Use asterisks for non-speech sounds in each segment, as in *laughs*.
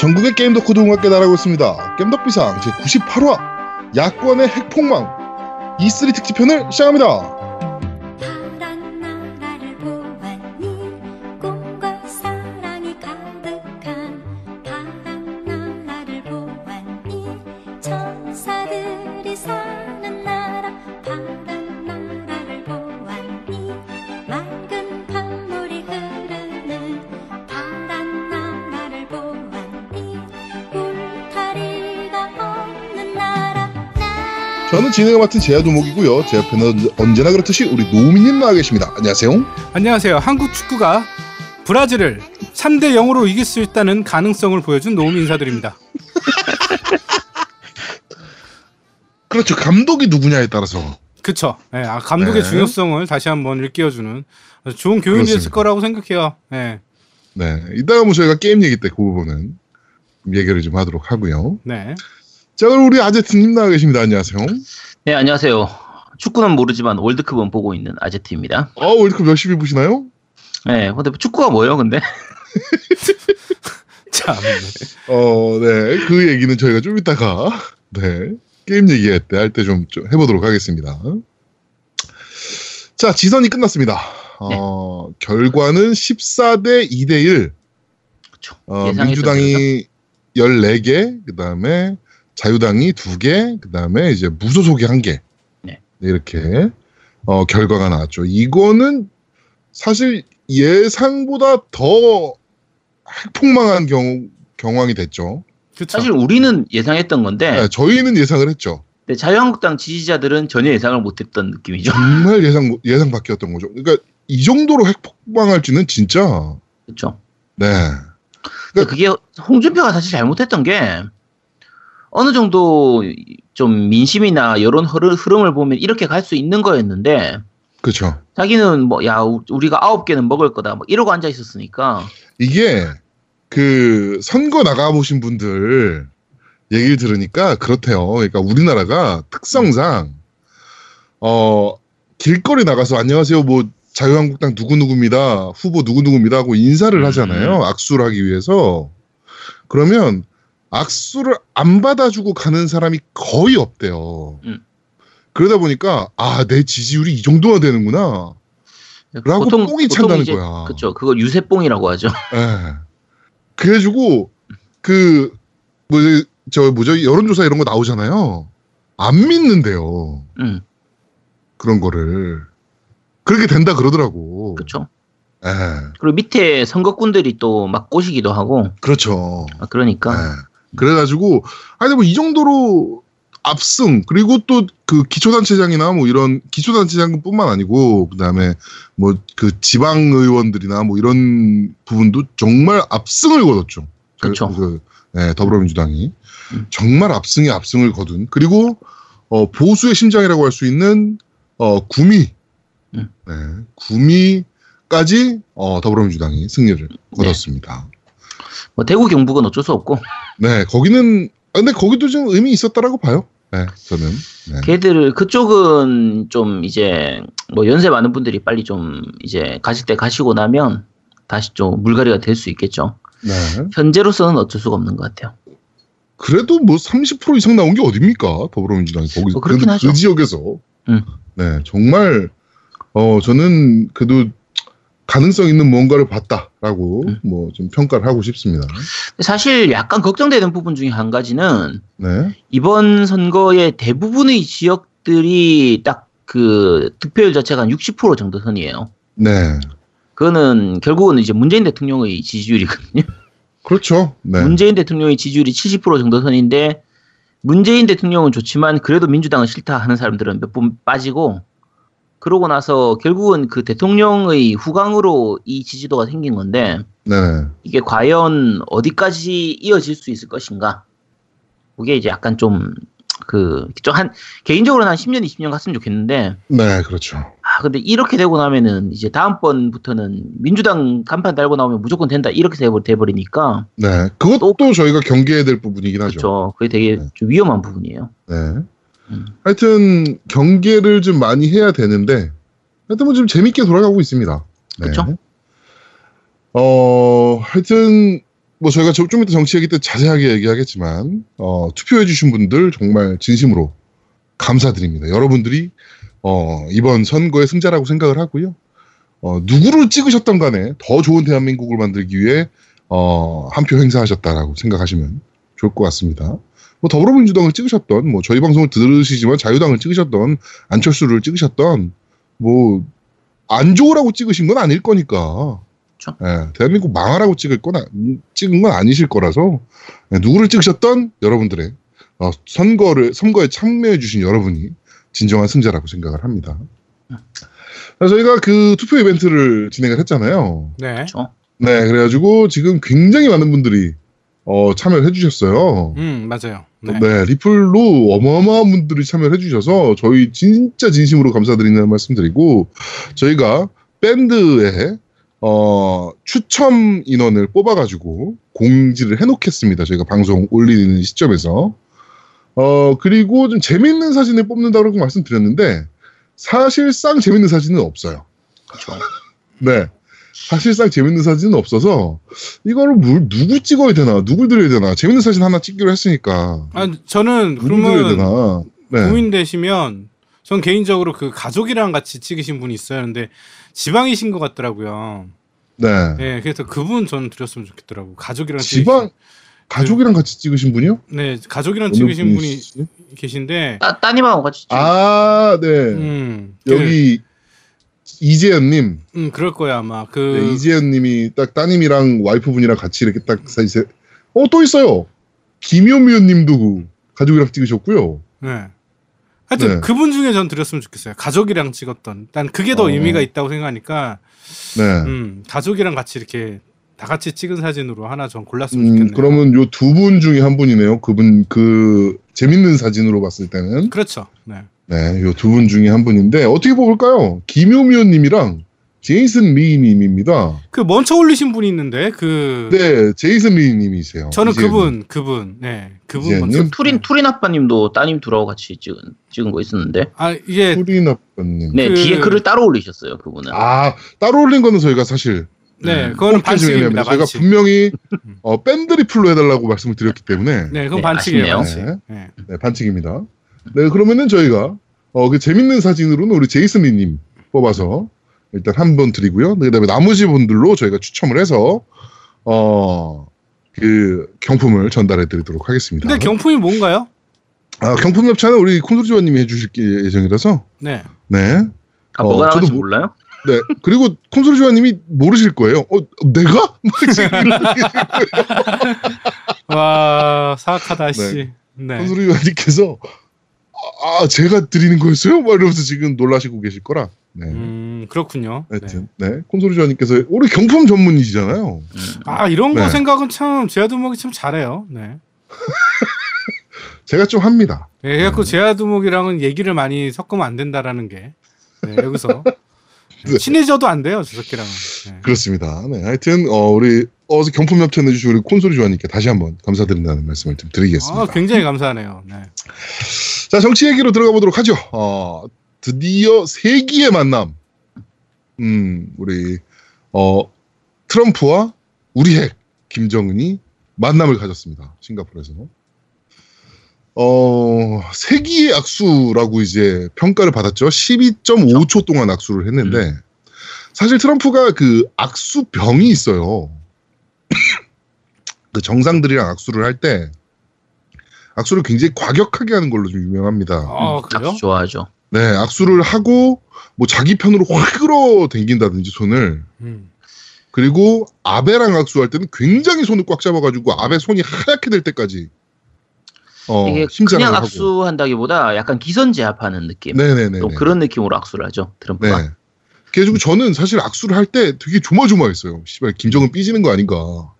전국의 게임 덕후도 음악계 나라고 있습니다. 겜덕비상 제 98화 야권의 핵폭망 E3 특집편을 시작합니다. 저는 진행을 맡은 제야도목이고요. 제 옆에는 언제나 그렇듯이 우리 노우미님 나와 계십니다. 안녕하세요. 안녕하세요. 한국 축구가 브라질을 3대 0으로 이길 수 있다는 가능성을 보여준 노움 인사드립니다. *laughs* 그렇죠. 감독이 누구냐에 따라서 그쵸. 예, 아, 감독의 네. 중요성을 다시 한번 일깨워주는 좋은 교훈이 그렇습니다. 됐을 거라고 생각해요. 예. 네 이따가 뭐 저희가 게임 얘기 때 그 부분은 얘기를 좀 하도록 하고요. 네. 자 그럼 우리 아제트님 나와 계십니다. 안녕하세요. 네, 안녕하세요. 축구는 모르지만 월드컵은 보고 있는 아제트입니다. 어 월드컵 열심히 보시나요? 네, 근데 축구가 뭐예요, 근데? *laughs* 참. 네. 어, 네. 그 얘기는 저희가 좀 이따가, 네. 게임 얘기할 때, 할 때 좀 해보도록 하겠습니다. 자, 지선이 끝났습니다. 어, 결과는 14대 2대1. 그쵸. 어, 민주당이 14개, 그 다음에 자유당이 2개, 그 다음에 이제 무소속이 1개. 네. 이렇게, 어, 결과가 나왔죠. 이거는 사실 예상보다 더 핵폭망한 경, 경황이 됐죠. 그쵸. 사실 우리는 예상했던 건데, 네, 저희는 예상을 했죠. 근데 자유한국당 지지자들은 전혀 예상을 못했던 느낌이죠. 정말 예상 예상 밖이었던 거죠. 그러니까 이 정도로 핵폭망할지는 진짜 그렇죠. 네 근데 그게 홍준표가 사실 잘못했던 게 어느 정도 좀 민심이나 여론 흐름을 보면 이렇게 갈 수 있는 거였는데 그렇죠. 자기는 뭐 야 우리가 아홉 개는 먹을 거다 뭐 이러고 앉아 있었으니까 이게 그 선거 나가 보신 분들 얘기를 들으니까 그렇대요. 그러니까 우리나라가 특성상 어 길거리 나가서 안녕하세요 뭐 자유한국당 누구 누구입니다 후보 누구 누구입니다 하고 인사를 음. 하잖아요. 악수를 하기 위해서 그러면 악수를 안 받아주고 가는 사람이 거의 없대요. 음. 그러다 보니까 아 내 지지율이 이 정도가 되는구나. 라고 뽕이 찬다는 이제 거야. 그렇죠. 그걸 유세뽕이라고 하죠. 예. 그래가지고 그 뭐 저 뭐죠 여론조사 이런 거 나오잖아요. 안 믿는데요. 음, 그런 거를 그렇게 된다 그러더라고. 그렇죠. 예. 그리고 밑에 선거꾼들이 또 막 꼬시기도 하고 그렇죠. 아, 그러니까 예. 그래가지고 아니 뭐 이 정도로 압승 그리고 또 그 기초단체장이나 뭐 이런 기초단체장뿐만 아니고 그다음에 뭐 그 지방 의원들이나 뭐 이런 부분도 정말 압승을 거뒀죠. 그쵸. 그, 네, 더불어민주당이 음. 정말 압승에 압승을 거둔 그리고 어, 보수의 심장이라고 할 수 있는 어, 구미 음. 네, 구미까지 어, 더불어민주당이 승리를 거뒀습니다. 뭐 대구 경북은 어쩔 수 없고 네, 거기는 아, 근데 거기도 좀 의미 있었다라고 봐요. 네, 저는. 네. 걔들 그쪽은 좀 이제 뭐 연세 많은 분들이 빨리 좀 이제 가실 때 가시고 나면 다시 좀 물갈이가 될 수 있겠죠. 네. 현재로서는 어쩔 수가 없는 것 같아요. 그래도 뭐 30% 이상 나온 게 어딥니까? 더불어민주당이 거기 뭐 그렇긴 그, 하죠. 그 지역에서. 음. 네, 정말 어 저는 그래도 가능성 있는 뭔가를 봤다 라고 음. 뭐좀 평가를 하고 싶습니다. 사실 약간 걱정되는 부분 중에 한 가지는 네. 이번 선거의 대부분의 지역들이 딱 그 득표율 자체가 한 60% 정도 선이에요. 네. 그거는 결국은 이제 문재인 대통령의 지지율이거든요. 그렇죠. 네. 문재인 대통령의 지지율이 70% 정도 선인데 문재인 대통령은 좋지만 그래도 민주당은 싫다 하는 사람들은 몇 분 빠지고 그러고 나서 결국은 그 대통령의 후광으로 이 지지도가 생긴 건데 네. 이게 과연 어디까지 이어질 수 있을 것인가? 그게 이제 약간 좀 그, 좀 한, 개인적으로는 한 10년, 20년 갔으면 좋겠는데, 네, 그렇죠. 아, 근데 이렇게 되고 나면은 이제 다음번부터는 민주당 간판 달고 나오면 무조건 된다. 이렇게 돼버- 돼버리니까, 네. 그것도 저희가 경계해야 될 부분이긴 하죠. 그렇죠. 그게 되게 네. 좀 위험한 부분이에요. 네. 음. 하여튼 경계를 좀 많이 해야 되는데 하여튼 뭐 좀 재밌게 돌아가고 있습니다. 네. 그쵸? 어, 하여튼 뭐 저희가 좀 이따 정치 얘기 때 자세하게 얘기하겠지만 어, 투표해 주신 분들 정말 진심으로 감사드립니다. 여러분들이 어, 이번 선거의 승자라고 생각을 하고요. 어, 누구를 찍으셨던 간에 더 좋은 대한민국을 만들기 위해 어, 한 표 행사하셨다라고 생각하시면 좋을 것 같습니다. 뭐 더불어민주당을 찍으셨던 뭐 저희 방송을 들으시지만 자유당을 찍으셨던 안철수를 찍으셨던 뭐 안 좋으라고 찍으신 건 아닐 거니까. 그쵸. 예, 대한민국 망하라고 찍을 건 아- 찍은 건 아니실 거라서 예, 누구를 찍으셨던 여러분들의 어, 선거를 선거에 참여해 주신 여러분이 진정한 승자라고 생각을 합니다. 저희가 그 투표 이벤트를 진행을 했잖아요. 네. 그렇죠. 네, 그래가지고 지금 굉장히 많은 분들이 어, 참여를 해주셨어요. 음, 맞아요. 네. 네. 리플로 어마어마한 분들이 참여를 해주셔서 저희 진짜 진심으로 감사드리는 말씀드리고 저희가 밴드에 어, 추첨 인원을 뽑아가지고 공지를 해놓겠습니다. 저희가 방송 올리는 시점에서 어 그리고 좀 재밌는 사진을 뽑는다고 말씀드렸는데 사실상 재밌는 사진은 없어요. 그렇죠. 네. 사실상 재밌는 사진은 없어서 이거를 뭘 누구 찍어야 되나 누굴 드려야 되나 재밌는 사진 하나 찍기로 했으니까 아, 저는 그러면 네. 고민되시면 전 개인적으로 그 가족이랑 같이 찍으신 분이 있어요. 근데 지방이신 것 같더라고요. 네. 네, 그래서 그분 전 드렸으면 좋겠더라고. 가족이랑 지방 찍으신- 가족이랑 같이 찍으신 분이요? 네, 가족이랑 찍으신 분이? 계신데 따, 따님하고 같이 찍 아, 네. 음, 그, 여기 이재현님, 음, 그럴 거야 아마. 그 네, 이재현님이 딱 따님이랑 와이프분이랑 같이 이렇게 딱 사진. 어, 또 있어요. 김효미연님도 그 가족이랑 찍으셨고요. 네. 하여튼 네. 그분 중에 전 드렸으면 좋겠어요. 가족이랑 찍었던. 난 그게 더 어. 의미가 있다고 생각하니까 네. 음, 가족이랑 같이 이렇게 다 같이 찍은 사진으로 하나 전 골랐으면 음, 좋겠네요. 그러면 요 두 분 중에 한 분이네요. 그분 그 재밌는 사진으로 봤을 때는 그렇죠. 네. 네, 요 두 분 중에 한 분인데 어떻게 뽑을까요? 김효미연님이랑 제이슨 리님입니다. 그 먼저 올리신 분이 있는데 그 네, 제이슨 리님이세요. 저는. 그분 그분 네 그분? 먼저 그 투린 투린 아빠님도 따님 둘하고 같이 찍은 찍은 거 있었는데 아 이게 소린 아빠님. 네 그- 뒤에 글을 따로 올리셨어요 그분은 아 따로 올린 거는 저희가 사실 네 음, 그거는 반칙입니다. 저희가 반칙. 분명히 어, 밴드 리플로 해달라고 말씀을 드렸기 때문에 네 그건 네, 반칙이에요. 반칙. 네. 네, 반칙입니다. 네, 그러면은 저희가 어, 그 재밌는 사진으로는 우리 제이슨 리님 뽑아서 일단 한 번 드리고요. 네, 그다음에 나머지 분들로 저희가 추첨을 해서 어, 그 경품을 전달해 드리도록 하겠습니다. 근데 경품이 뭔가요? 아, 경품 협찬은 우리 콘솔주원님이 해주실 예정이라서 네. 네. 아 어, 뭐가 나올지 저도 모- 몰라요? 네. 그리고 콘솔주원님이 모르실 거예요. 어, 내가? *laughs* 이렇게 *laughs* 와 사악하다 씨. 네. 콘솔주원님께서 아, 제가 드리는 거였어요? 막 이러면서 지금 놀라시고 계실 거라. 네. 음 그렇군요. 네. 하여튼, 네. 콘솔주원님께서 우리 경품 전문이시잖아요. 음. 아 이런 거 네. 생각은 참 제아두목이 참 잘해요. 네. *laughs* 제가 좀 합니다. 네, 그래갖고 제아두목이랑은 얘기를 많이 섞으면 안 된다라는 게 네, 여기서 *laughs* 네. 친해져도 안 돼요 저 새끼랑은. 네. 그렇습니다. 네. 하여튼, 어, 우리, 어서 경품 협찬해주신 우리 콘솔주원님께 다시 한번 감사드린다는 말씀을 좀 드리겠습니다. 아, 굉장히 감사하네요. 네. 자, 정치 얘기로 들어가 보도록 하죠. 어, 드디어 세기의 만남. 음, 우리, 어, 트럼프와 우리 핵, 김정은이 만남을 가졌습니다. 싱가포르에서. 어, 세기의 악수라고 이제 평가를 받았죠. 12.5초 동안 악수를 했는데, 사실 트럼프가 그 악수병이 있어요. *coughs* 그 정상들이랑 악수를 할 때, 악수를 굉장히 과격하게 하는 걸로 좀 유명합니다. 아 그래요? 악수 좋아하죠. 네, 악수를 하고 뭐 자기 편으로 확 끌어당긴다든지 손을 음. 그리고 아베랑 악수할 때는 굉장히 손을 꽉 잡아가지고 아베 손이 하얗게 될 때까지 어, 이게 그냥 하고. 악수한다기보다 약간 기선 제압하는 느낌. 네네네. 또 그런 느낌으로 악수를 하죠 트럼프가. 네. 그래가지고 저는 사실 악수를 할 때 되게 조마조마했어요. 씨발 김정은 삐지는 거 아닌가.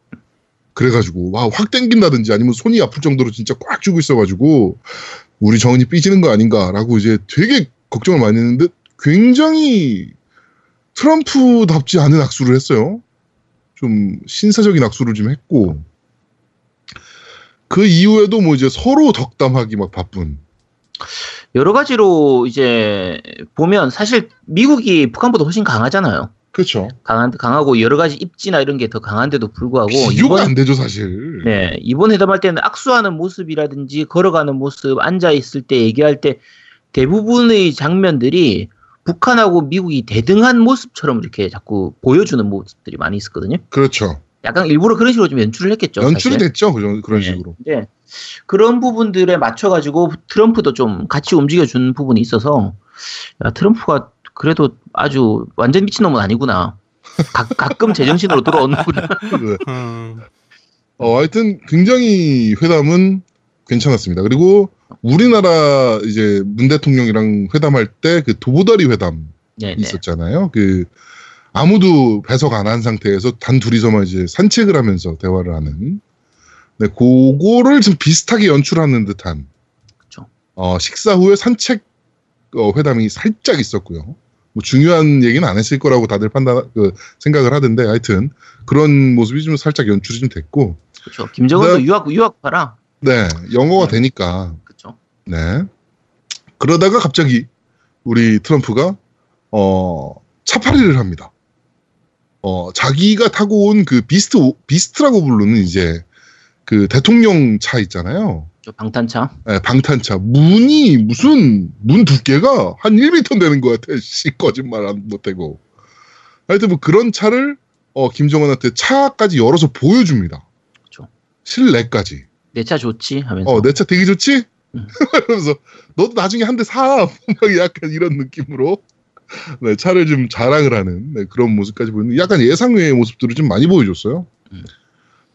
그래가지고 와 확 땡긴다든지 아니면 손이 아플 정도로 진짜 꽉 쥐고 있어가지고 우리 정은이 삐지는 거 아닌가라고 이제 되게 걱정을 많이 했는데 굉장히 트럼프답지 않은 악수를 했어요. 좀 신사적인 악수를 좀 했고 그 이후에도 뭐 이제 서로 덕담하기 막 바쁜 여러 가지로 이제 보면 사실 미국이 북한보다 훨씬 강하잖아요. 그렇죠. 강한 강하고 여러 가지 입지나 이런 게 더 강한데도 불구하고 이번 안 되죠 사실. 네 이번 회담할 때는 악수하는 모습이라든지 걸어가는 모습, 앉아 있을 때 얘기할 때 대부분의 장면들이 북한하고 미국이 대등한 모습처럼 이렇게 자꾸 보여주는 모습들이 많이 있었거든요. 그렇죠. 약간 일부러 그런 식으로 좀 연출을 했겠죠. 연출이 사실. 됐죠. 그런 그런 네. 식으로. 근데 그런 부분들에 맞춰가지고 트럼프도 좀 같이 움직여준 부분이 있어서 야, 트럼프가 그래도 아주 완전 미친놈은 아니구나. 가, 가끔 제정신으로 돌아오는구나. 네. *laughs* 음, 어, 하여튼 굉장히 회담은 괜찮았습니다. 그리고 우리나라 이제 문 대통령이랑 회담할 때 그 도보다리 회담 네, 네. 있었잖아요. 그 아무도 배석 안 한 상태에서 단 둘이서만 이제 산책을 하면서 대화를 하는. 네, 그거를 좀 비슷하게 연출하는 듯한. 그쵸. 어, 식사 후에 산책 어, 회담이 살짝 있었고요. 뭐 중요한 얘기는 안 했을 거라고 다들 판단 그 생각을 하던데 하여튼 그런 모습이 좀 살짝 연출이 좀 됐고 그렇죠. 김정은도 네. 유학 유학 봐라. 네 영어가 네. 되니까 그렇죠. 네 그러다가 갑자기 우리 트럼프가 어 차파리를 합니다. 어 자기가 타고 온 그 비스트 비스트라고 부르는 이제 그 대통령 차 있잖아요. 저 방탄차. 네, 방탄차 문이 무슨 문 두께가 한 1m 되는 것 같아. 씨 거짓말 안 못하고. 하여튼 뭐 그런 차를 어, 김정은한테 차까지 열어서 보여줍니다. 그쵸. 실내까지. 내 차 좋지 하면서. 어, 내 차 되게 좋지? 음. 그러면서 *laughs* 너도 나중에 한 대 사. *laughs* 막 약간 이런 느낌으로 네, 차를 좀 자랑을 하는 네, 그런 모습까지 보이는 약간 예상 외의 모습들을 좀 많이 보여줬어요. 음.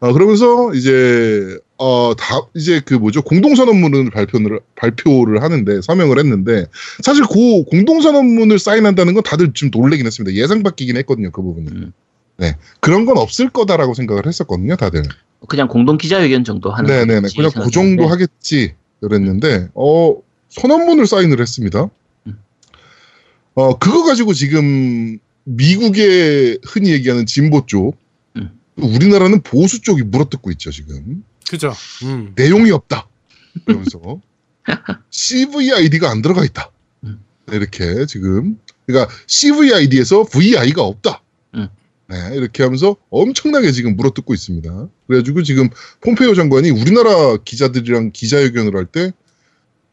어, 그러면서 이제 어, 다 이제 그 뭐죠 공동선언문을 발표를 발표를 하는데 서명을 했는데 사실 그 공동선언문을 사인한다는 건 다들 좀 놀래긴 했습니다. 예상 바뀌긴 했거든요 그 부분은. 음. 네 그런 건 없을 거다라고 생각을 했었거든요 다들. 그냥 공동 기자회견 정도 하는. 네네네. 거겠지 그냥 그 정도. 하겠지. 그랬는데, 어, 선언문을 사인을 했습니다. 음. 어, 그거 가지고 지금 미국의 흔히 얘기하는 진보 쪽, 음. 우리나라는 보수 쪽이 물어뜯고 있죠, 지금. 그죠. 음. 내용이 없다. 그러면서 *laughs* CVID가 안 들어가 있다. 음. 네, 이렇게 지금. 그러니까 CVID에서 VI가 없다. 음. 네, 이렇게 하면서 엄청나게 지금 물어뜯고 있습니다. 그래가지고 지금 폼페이오 장관이 우리나라 기자들이랑 기자회견을 할 때,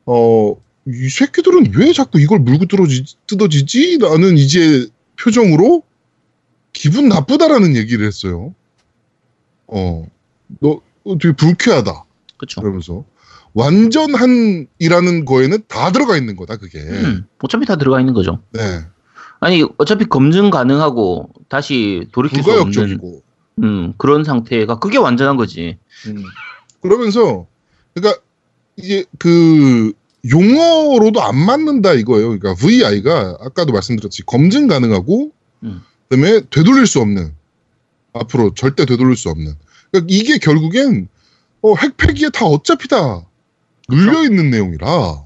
어, 이 새끼들은 왜 자꾸 이걸 물고 뜯어지, 뜯어지지? 라는 이제 표정으로 기분 나쁘다라는 얘기를 했어요. 어, 너 어, 되게 불쾌하다. 그렇죠. 그러면서 완전한이라는 거에는 다 들어가 있는 거다 그게. 음, 어차피 다 들어가 있는 거죠. 네. 아니 어차피 검증 가능하고 다시 돌이킬 수 없는 불가역적이고. 음, 그런 상태가 그게 완전한 거지. 음. 그러면서 그러니까 이게 그 용어로도 안 맞는다 이거예요. 그러니까 VI가 아까도 말씀드렸듯이 검증 가능하고 음. 그다음에 되돌릴 수 없는 앞으로 절대 되돌릴 수 없는. 그러니까 이게 결국엔 어, 핵폐기에 다 어차피 다 눌려 있는 내용이라.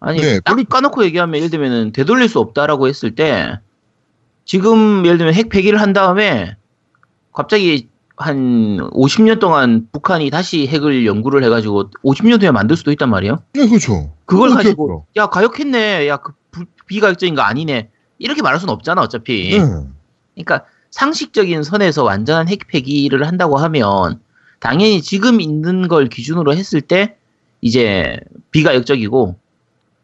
아니 네, 딱 별로- 까놓고 얘기하면 예를 들면은 되돌릴 수 없다라고 했을 때 지금 예를 들면 핵 폐기를 한 다음에 갑자기 한 50년 동안 북한이 다시 핵을 연구를 해가지고 50년 뒤에 만들 수도 있단 말이에요. 네, 그렇죠. 그걸 가지고. 야 가역했네, 야 그 비가역적인 거 아니네 이렇게 말할 수는 없잖아 어차피. 네. 그러니까 상식적인 선에서 완전한 핵 폐기를 한다고 하면 당연히 지금 있는 걸 기준으로 했을 때 이제 비가역적이고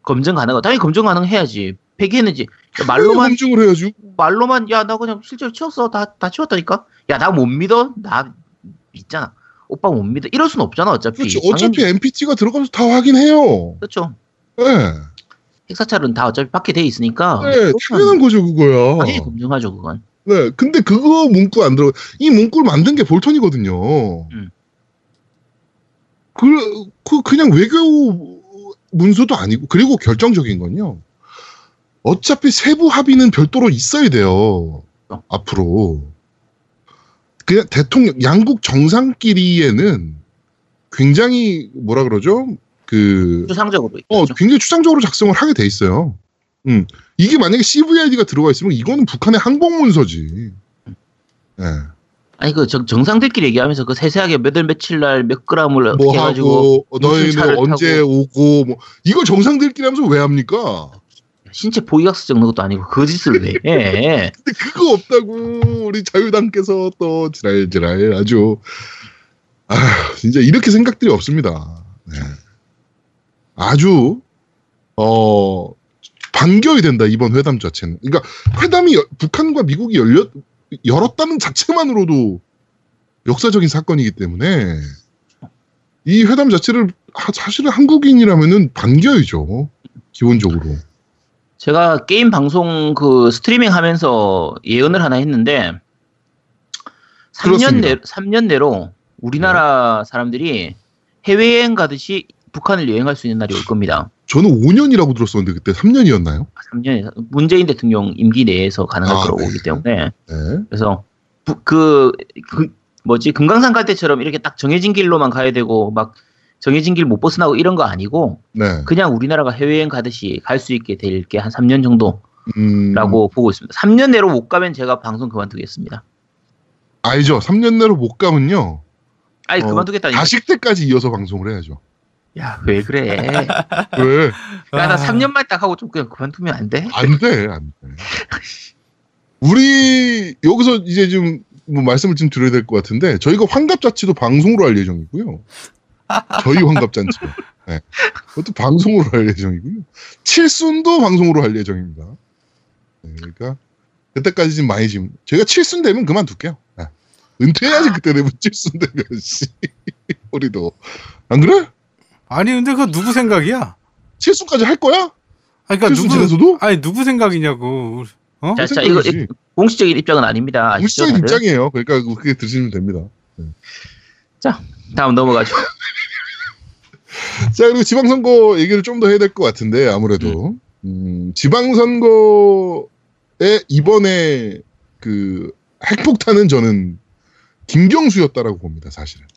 검증 가능하고 당연히 검증 가능해야지 폐기했는지 말로만 검증을 해야지. 말로만 야 나 그냥 실제로 치웠어 다 다 치웠다니까 야 나 못 믿어 나 믿잖아 오빠 못 믿어 이럴 순 없잖아 어차피 그렇지. 어차피 당연히- NPT가 들어가면서 다 확인해요. 그렇죠 네. 핵사찰은 다 어차피 받게 돼 있으니까 네, 당연한 거죠, 그거야. 당연히 검증하죠 그건 네, 근데 그거 문구 안 들어. 이 문구를 만든 게 볼턴이거든요. 음. 그, 그 그냥 외교 문서도 아니고 그리고 결정적인 건요. 어차피 세부 합의는 별도로 있어야 돼요. 어. 앞으로. 그냥 대통령 양국 정상끼리에는 굉장히 뭐라 그러죠? 그 추상적으로 어, 있죠 굉장히 추상적으로 작성을 하게 돼 있어요. 음. 이게 만약에 CVID가 들어가 있으면 이거는 북한의 항복 문서지. 예. 아니 그 정, 정상들끼리 얘기하면서 그 세세하게 몇월 며칠 날 몇 그램을 어떻게 뭐 해가지고 너희는 언제 타고. 오고 뭐 이걸 정상들끼리 하면서 왜 합니까? 신체 포기학습 적는 것도 아니고 거짓을 왜 해? *laughs* 근데 그거 없다고 우리 자유당께서 또 지랄지랄 아주 아 진짜 이렇게 생각들이 없습니다. 네. 아주 어 반겨야 된다 이번 회담 자체는. 그러니까 회담이 여- 북한과 미국이 열렸 열었다는 자체만으로도 역사적인 사건이기 때문에 이 회담 자체를 하- 사실은 한국인이라면은 반겨야죠 기본적으로. 제가 게임 방송 그 스트리밍 하면서 예언을 하나 했는데 3년 그렇습니다. 내 3년 내로 우리나라 사람들이 해외여행 가듯이 북한을 여행할 수 있는 날이 올 겁니다. 저는 5년이라고 들었었는데 그때 3년이었나요? 3년 문재인 대통령 임기 내에서 가능할 아, 거라고 네. 보기 때문에 네. 그래서 부- 그, 그 뭐지 금강산 갈 때처럼 이렇게 딱 정해진 길로만 가야 되고 막 정해진 길 못 벗어나고 이런 거 아니고 네. 그냥 우리나라가 해외여행 가듯이 갈 수 있게 될 게 한 3년 정도라고 음, 보고 있습니다. 3년 내로 못 가면 제가 방송 그만두겠습니다. 알죠. 3년 내로 못 가면요. 아니 어, 그만두겠다니까. 다식 때까지 이어서 방송을 해야죠. 야 왜 그래? 왜? 야나 아. 3년만 딱 하고 좀 그냥 그만두면 안 돼? 안 돼, 안 돼. 우리 여기서 이제 좀뭐 말씀을 좀 드려야 될 것 같은데 저희가 환갑잔치도 방송으로 할 예정이고요. 저희 환갑잔치. 네. 그것도 방송으로 할 예정이고요. 칠순도 방송으로 할 예정입니다. 네, 그러니까 그때까지 좀 많이 지금 저희가 칠순 되면 그만둘게요. 네. 은퇴해야지 그때 되면 칠순 되면 씨 *laughs* 우리도 안 그래? 아니 근데 그거 누구 생각이야? 칠순까지 할 거야? 아니 그러니까 누구 지내서도? 아니 누구 생각이냐고. 어? 자, 자 이거. 공식적인 입장은 아닙니다. 아시죠? 공식적인 다들? 입장이에요. 그러니까 그렇게 드시면 됩니다. 다음 넘어가죠. *laughs* 자 그리고 지방선거 얘기를 좀 더 해야 될 것 같은데 아무래도 음, 지방선거에 이번에 그 핵폭탄은 저는 김경수였다라고 봅니다. 사실은.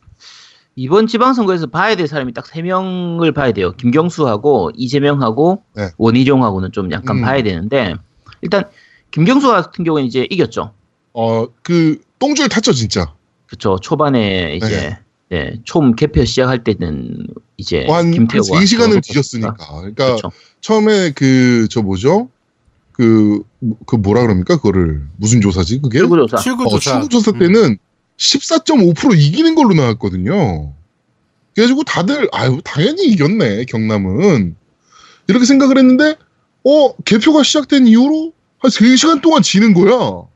이번 지방선거에서 봐야 될 사람이 딱 세 명을 봐야 돼요. 김경수하고 이재명하고 네. 원희룡하고는 좀 약간 음. 봐야 되는데 일단 김경수 같은 경우는 이제 이겼죠. 어 그 똥줄 탔죠 진짜. 그쵸 초반에 이제 네, 총 개표 시작할 때는 이제 한, 한 김태호가 3 시간을 뒤졌으니까. 그러니까 그렇죠. 처음에 그 저 뭐죠? 그, 그 뭐라 그럽니까? 그거를 무슨 조사지? 그게? 출구조사. 어, 출구조사. 출구조사 때는 14.5% 이기는 걸로 나왔거든요. 그래가지고 다들, 아유, 당연히 이겼네, 경남은. 이렇게 생각을 했는데, 어, 개표가 시작된 이후로 한 3시간 동안 지는 거야.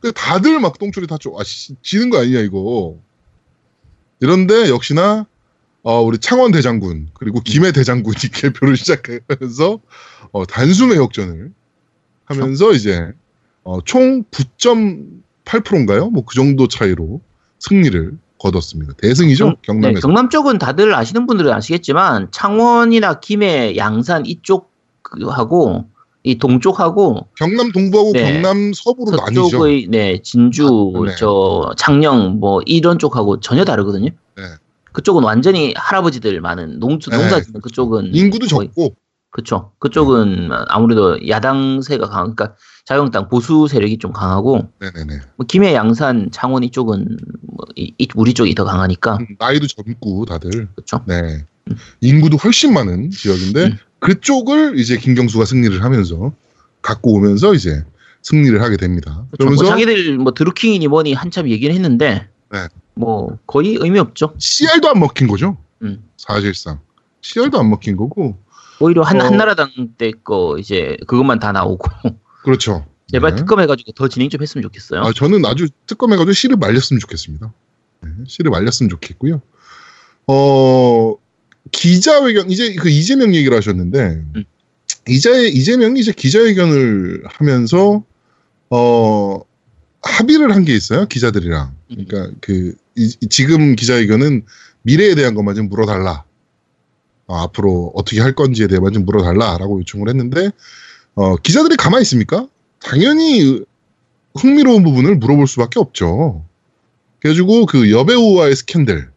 그래서 다들 막 똥줄이 탔죠. 아, 씨, 지는 거 아니냐, 이거. 이런데 역시나, 어, 우리 창원 대장군, 그리고 김해 대장군이 *laughs* 개표를 시작하면서, 어, 단숨에 역전을 하면서 이제, 어, 총 9.8%인가요? 뭐 그 정도 차이로 승리를 거뒀습니다. 대승이죠, 경- 네, 경남에서. 경남 쪽은 다들 아시는 분들은 아시겠지만 창원이나 김해, 양산 이쪽하고 이 동쪽하고 경남 동부하고 네. 경남 서부로 나뉘죠. 서쪽의 네 진주, 아, 네. 저 창녕 뭐 이런 쪽하고 전혀 다르거든요. 네. 그쪽은 완전히 할아버지들 많은 농, 네, 농사 그렇죠. 짓는 그쪽은 인구도 거의- 적고, 그쵸. 그쪽은 아무래도 야당세가 강한, 그러니까 자유한국당 보수 세력이 좀 강하고, 네네네. 뭐 김해, 양산, 창원 이쪽은 뭐 이, 이- 우리 쪽이 더 강하니까, 음, 나이도 젊고 다들. 그쵸. 네. 인구도 훨씬 많은 지역인데 음. 그쪽을 이제 김경수가 승리를 하면서 갖고 오면서 이제 승리를 하게 됩니다. 그쵸. 뭐 그러면서 자기들 뭐 드루킹이니 뭐니 한참 얘기는 했는데, 네. 뭐 거의 의미 없죠. CR도 안 먹힌 거죠. 음. 사실상 CR도 안 먹힌 거고. 오히려 한, 어. 한나라당 때 거 이제 그것만 다 나오고, *laughs* 그렇죠. 제발 네. 특검해가지고 더 진행 좀 했으면 좋겠어요. 아, 저는 아주 특검해가지고 씨를 말렸으면 좋겠습니다. 네, 씨를 말렸으면 좋겠고요. 어, 기자회견, 이제 그 이재명 얘기를 하셨는데, 음. 이제, 이재명이 이제 기자회견을 하면서, 어, 합의를 한 게 있어요, 기자들이랑. 음. 그러니까 그, 이- 이- 지금 기자회견은 미래에 대한 것만 좀 물어달라. 어, 앞으로 어떻게 할 건지에 대해만 좀 물어달라라고 요청을 했는데, 어, 기자들이 가만히 있습니까? 당연히 흥미로운 부분을 물어볼 수밖에 없죠. 그래가지고 그 여배우와의 스캔들을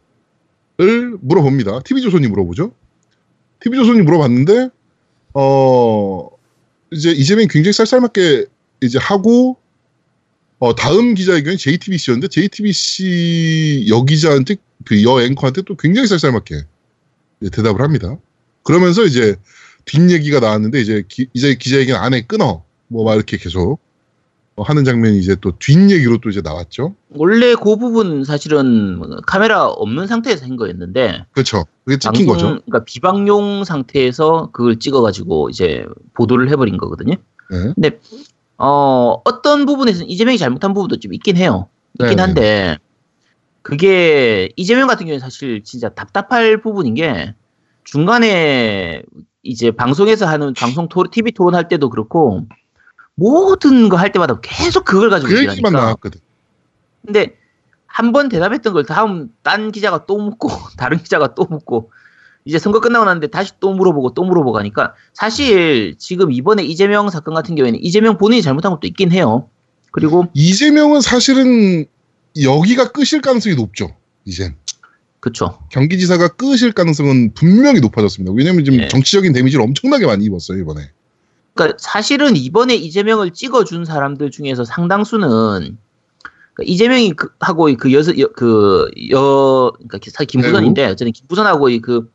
물어봅니다. TV조선이 물어보죠. TV조선이 물어봤는데, 어, 이제 이재명이 굉장히 쌀쌀맞게 이제 하고, 어, 다음 기자회견이 JTBC였는데, JTBC 여기자한테, 그 여 앵커한테 또 굉장히 쌀쌀맞게 대답을 합니다. 그러면서 이제 뒷얘기가 나왔는데 이제 기, 이제 기자회견 안에 끊어 뭐 막 이렇게 계속 어, 하는 장면이 이제 또 뒷얘기로 또 이제 나왔죠. 원래 그 부분 사실은 카메라 없는 상태에서 한 거였는데 그렇죠. 그게 찍힌 거죠. 그러니까 비방용 상태에서 그걸 찍어가지고 이제 보도를 해버린 거거든요. 네. 근데 어 어떤 부분에서는 이재명이 잘못한 부분도 좀 있긴 해요. 있긴 네네. 한데 그게 이재명 같은 경우에 사실 진짜 답답할 부분인 게 중간에 이제 방송에서 하는 방송 토 TV 토론 할 때도 그렇고 모든 거 할 때마다 계속 그걸 가지고 그 얘기만 나왔거든. 근데 한 번 대답했던 걸 다음 딴 기자가 또 묻고 *laughs* 다른 기자가 또 묻고 이제 선거 끝나고 났는데 다시 또 물어보고 또 물어보고 하니까 사실 지금 이번에 이재명 사건 같은 경우에는 이재명 본인이 잘못한 것도 있긴 해요. 그리고 이재명은 사실은 여기가 끝일 가능성이 높죠. 이젠 그쵸. 경기지사가 끝일 가능성은 분명히 높아졌습니다. 왜냐면 지금 네. 정치적인 데미지를 엄청나게 많이 입었어요 이번에. 그러니까 사실은 이번에 이재명을 찍어준 사람들 중에서 상당수는 그러니까 이재명이 그, 하고 그 여서 여, 그여 그러니까 김부선인데 어쨌든 김부선하고 이 그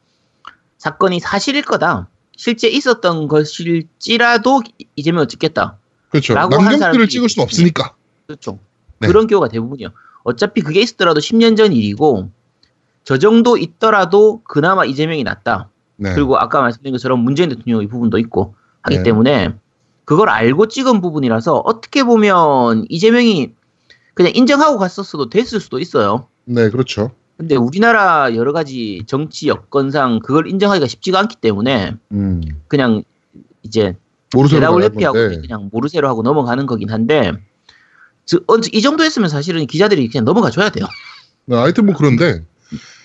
사건이 사실일 거다. 실제 있었던 것일지라도 이재명을 찍겠다. 그렇죠. 남경필을 찍을 수는 없으니까. 그렇죠. 네. 그런 경우가 대부분이요. 어차피 그게 있었더라도 10년 전 일이고 저 정도 있더라도 그나마 이재명이 낫다. 네. 그리고 아까 말씀드린 것처럼 문재인 대통령의 부분도 있고 하기 네. 때문에 그걸 알고 찍은 부분이라서 어떻게 보면 이재명이 그냥 인정하고 갔었어도 됐을 수도 있어요. 네, 그렇죠. 근데 우리나라 여러 가지 정치 여건상 그걸 인정하기가 쉽지가 않기 때문에 음. 그냥 이제 대답을 회피하고. 그냥 모르쇠로 하고 넘어가는 거긴 한데 이 정도 했으면 사실은 기자들이 그냥 넘어가 줘야 돼요. 네, 하여튼 뭐 그런데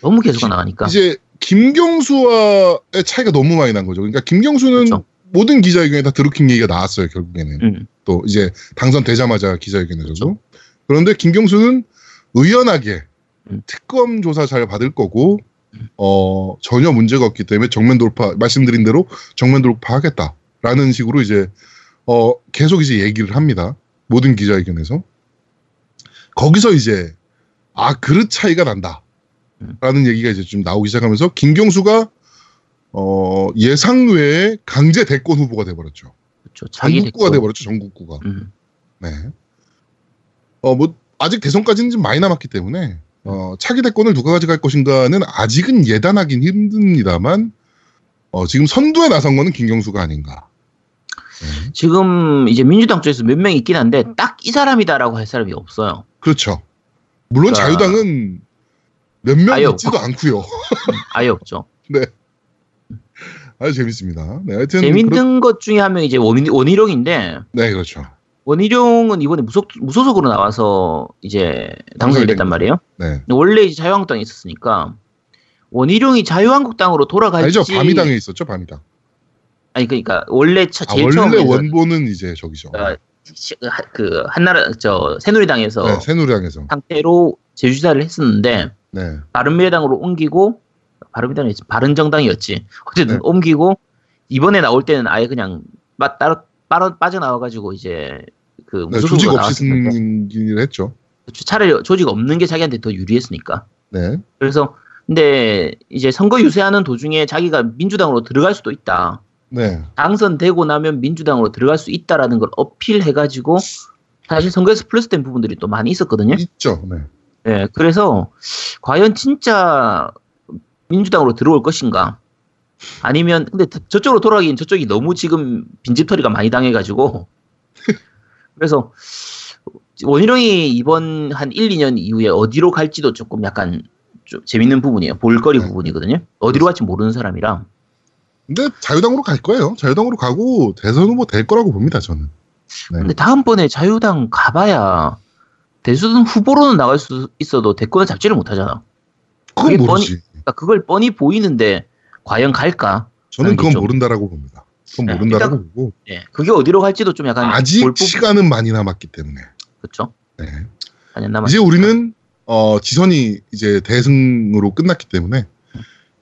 너무 계속 나가니까. 이제 김경수와의 차이가 너무 많이 난 거죠. 그러니까 김경수는 그렇죠. 모든 기자회견에 다 드루킹 얘기가 나왔어요 결국에는. 음, 또 이제 당선되자마자 기자회견에서도. 그렇죠. 그런데 김경수는 의연하게 음. 특검 조사 잘 받을 거고 어 전혀 문제가 없기 때문에 정면 돌파 말씀드린 대로 정면 돌파하겠다라는 식으로 이제 어 계속 이제 얘기를 합니다. 모든 기자회견에서 거기서 이제 아 그릇 차이가 난다. 음. 라는 얘기가 이제 좀 나오기 시작하면서 김경수가 어 예상 외에 강제 대권 후보가 돼버렸죠. 그렇죠. 전국구가 됐고. 돼버렸죠. 전국구가. 음, 네. 어, 뭐, 아직 대선까지는 좀 많이 남았기 때문에, 어, 차기 대권을 누가 가져갈 것인가는 아직은 예단하긴 힘듭니다만, 어, 지금 선두에 나선 거는 김경수가 아닌가. 네. 지금 이제 민주당 쪽에서 몇 명 있긴 한데 딱 이 사람이다라고 할 사람이 없어요. 그렇죠. 물론 그러니까- 자유당은 몇 명 있지도 않고요 아예 없죠. *laughs* 아주 재밌습니다. 네, 하여튼. 재밌는 것 중에 한 명이 이제 원희, 원희룡인데 네, 그렇죠. 원희룡은 이번에 무속, 무소속으로 나와서 이제 당선이 됐단 말이에요. 네. 원래 이제 자유한국당에 있었으니까 원희룡이 자유한국당으로 돌아갈지 아니죠. 밤이당에 있었죠, 밤이당. 아니 그러니까 원래 차, 아, 제일 원래 처음에 원본은 이제 저기죠. 어, 그 한나라 저 새누리당에서 네, 새누리당에서. 상태로 제주지사를 했었는데 네. 바른미래당으로 옮기고 바른미래당이었지 바른정당이었지 어쨌든 네. 옮기고 이번에 나올 때는 아예 그냥 마, 따로 빠져 빠져나와가지고 이제 그 네, 무소속으로 조직 없이 승리를 했죠. 차라리 조직 없는 게 자기한테 더 유리했으니까 네. 그래서 근데 이제 선거 유세하는 도중에 자기가 민주당으로 들어갈 수도 있다 네. 당선되고 나면 민주당으로 들어갈 수 있다라는 걸 어필해가지고 사실 선거에서 플러스된 부분들이 또 많이 있었거든요. 있죠. 네. 네, 그래서 과연 진짜 민주당으로 들어올 것인가? 아니면 근데 저- 저쪽으로 돌아가긴 저쪽이 너무 지금 빈집털이가 많이 당해가지고 *laughs* 그래서 원희룡이 이번 한 1, 2년 이후에 어디로 갈지도 조금 약간 좀 재밌는 부분이에요. 볼거리 네. 부분이거든요. 어디로 갈지 모르는 사람이라. 근데 자유당으로 갈 거예요. 자유당으로 가고 대선 후보 될 거라고 봅니다, 저는. 네. 근데 다음번에 자유당 가봐야 대선 후보로는 나갈 수 있어도 대권을 잡지를 못하잖아. 그건 모르지. 그러니까 그걸 뻔히 보이는데 과연 갈까? 저는 그건 좀- 모른다라고 봅니다. 그건 네, 모른다라고 보고 네, 그게 어디로 갈지도 좀 약간 아직 볼 부분- 시간은 많이 남았기 때문에. 그렇죠. 네. 4년 남았. 이제 우리는 어, 지선이 이제 대승으로 끝났기 때문에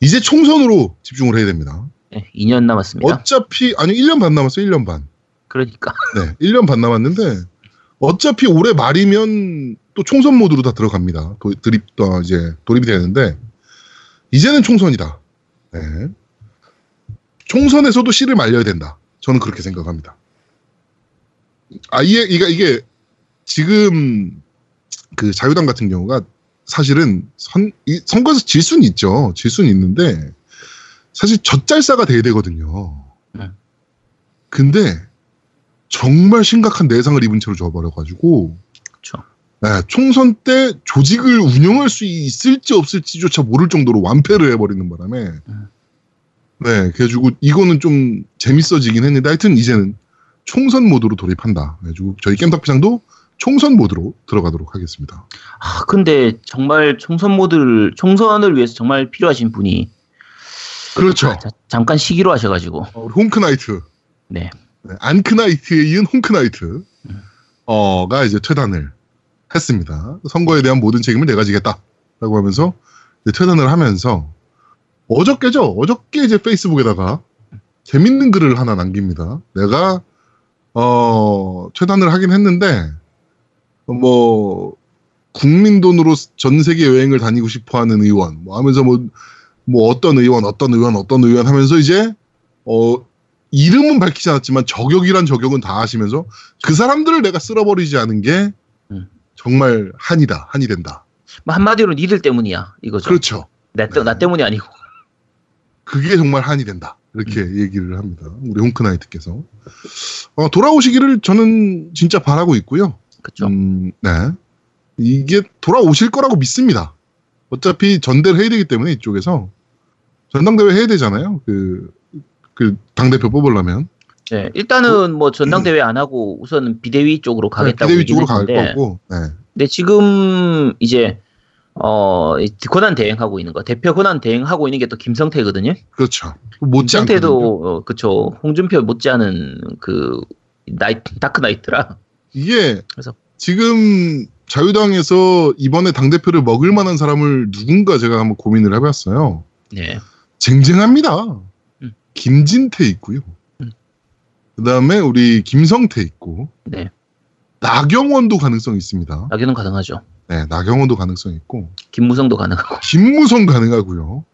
이제 총선으로 집중을 해야 됩니다. 네, 2년 남았습니다. 어차피 아니 1년 반 남았어요. 1년 반. 그러니까 *laughs* 네. 1년 반 남았는데 어차피 올해 말이면 또 총선 모드로 다 들어갑니다. 도, 드립 어, 이제 돌입이 되는데 이제는 총선이다. 네. 총선에서도 씨를 말려야 된다. 저는 그렇게 생각합니다. 아, 이게, 이게, 이게 지금 그 자유당 같은 경우가 사실은 선, 이 선거에서 질 수는 있죠. 질 수는 있는데 사실 젖잘싸가 돼야 되거든요. 네. 근데 정말 심각한 내상을 입은 채로 져버려가지고 그렇죠. 네, 총선 때 조직을 운영할 수 있을지 없을지조차 모를 정도로 완패를 해버리는 바람에 음. 네, 그래가지고 이거는 좀 재밌어지긴 했는데 하여튼 이제는 총선 모드로 돌입한다. 그래가지고 저희 겜덕비상도 총선 모드로 들어가도록 하겠습니다. 아, 근데 정말 총선 모드를, 총선을 위해서 정말 필요하신 분이 그렇죠. 자- 잠깐 시기로 하셔가지고. 어, 홍크나이트, 네. 네, 안크나이트에 이은 홍크나이트, 어가 이제 퇴단을 했습니다. 선거에 대한 모든 책임을 내가 지겠다라고 하면서 이제 퇴단을 하면서 어저께죠. 어저께 이제 페이스북에다가 재밌는 글을 하나 남깁니다. 내가 어 퇴단을 하긴 했는데 뭐 국민 돈으로 전 세계 여행을 다니고 싶어하는 의원 뭐 하면서 뭐 뭐 어떤 의원 어떤 의원 어떤 의원 하면서 이제 어 이름은 밝히지 않았지만 저격이란 저격은 다 하시면서 그 사람들을 내가 쓸어버리지 않은 게 음. 정말 한이다 한이 된다. 뭐 한마디로 니들 때문이야. 이거죠. 그렇죠. 나, 때- 나 때문이 아니고. 그게 정말 한이 된다. 이렇게 얘기를 합니다. 우리 홍크나이트께서. 어, 돌아오시기를 저는 진짜 바라고 있고요. 그렇죠. 음, 네. 이게 돌아오실 거라고 믿습니다. 어차피 전대를 해야 되기 때문에 이쪽에서 전당대회 해야 되잖아요. 그, 그 당대표 뽑으려면 네. 일단은 뭐 전당대회 안 하고 우선 비대위 쪽으로 가겠다고 비대위 얘기는 쪽으로 갈 했는데 거고. 네. 근데 지금 이제 어이 권한 대행하고 있는 거 대표 권한 대행하고 있는 게 또 김성태거든요. 그렇죠. 못지. 김성태도 어, 그쵸 홍준표 못지 않은 그 나이 Dark Knight라. 이게 그래서- 지금 자유당에서 이번에 당대표를 먹을 만한 사람을 누군가 제가 한번 고민을 해봤어요. 네. 쟁쟁합니다. 음. 김진태 있고요. 음. 그 다음에 우리 김성태 있고, 네. 나경원도 가능성이 있습니다. 낙연은 가능하죠. 네, 나경원도 가능성이 있고, 김무성도 가능하고. *laughs* 김무성 가능하고요.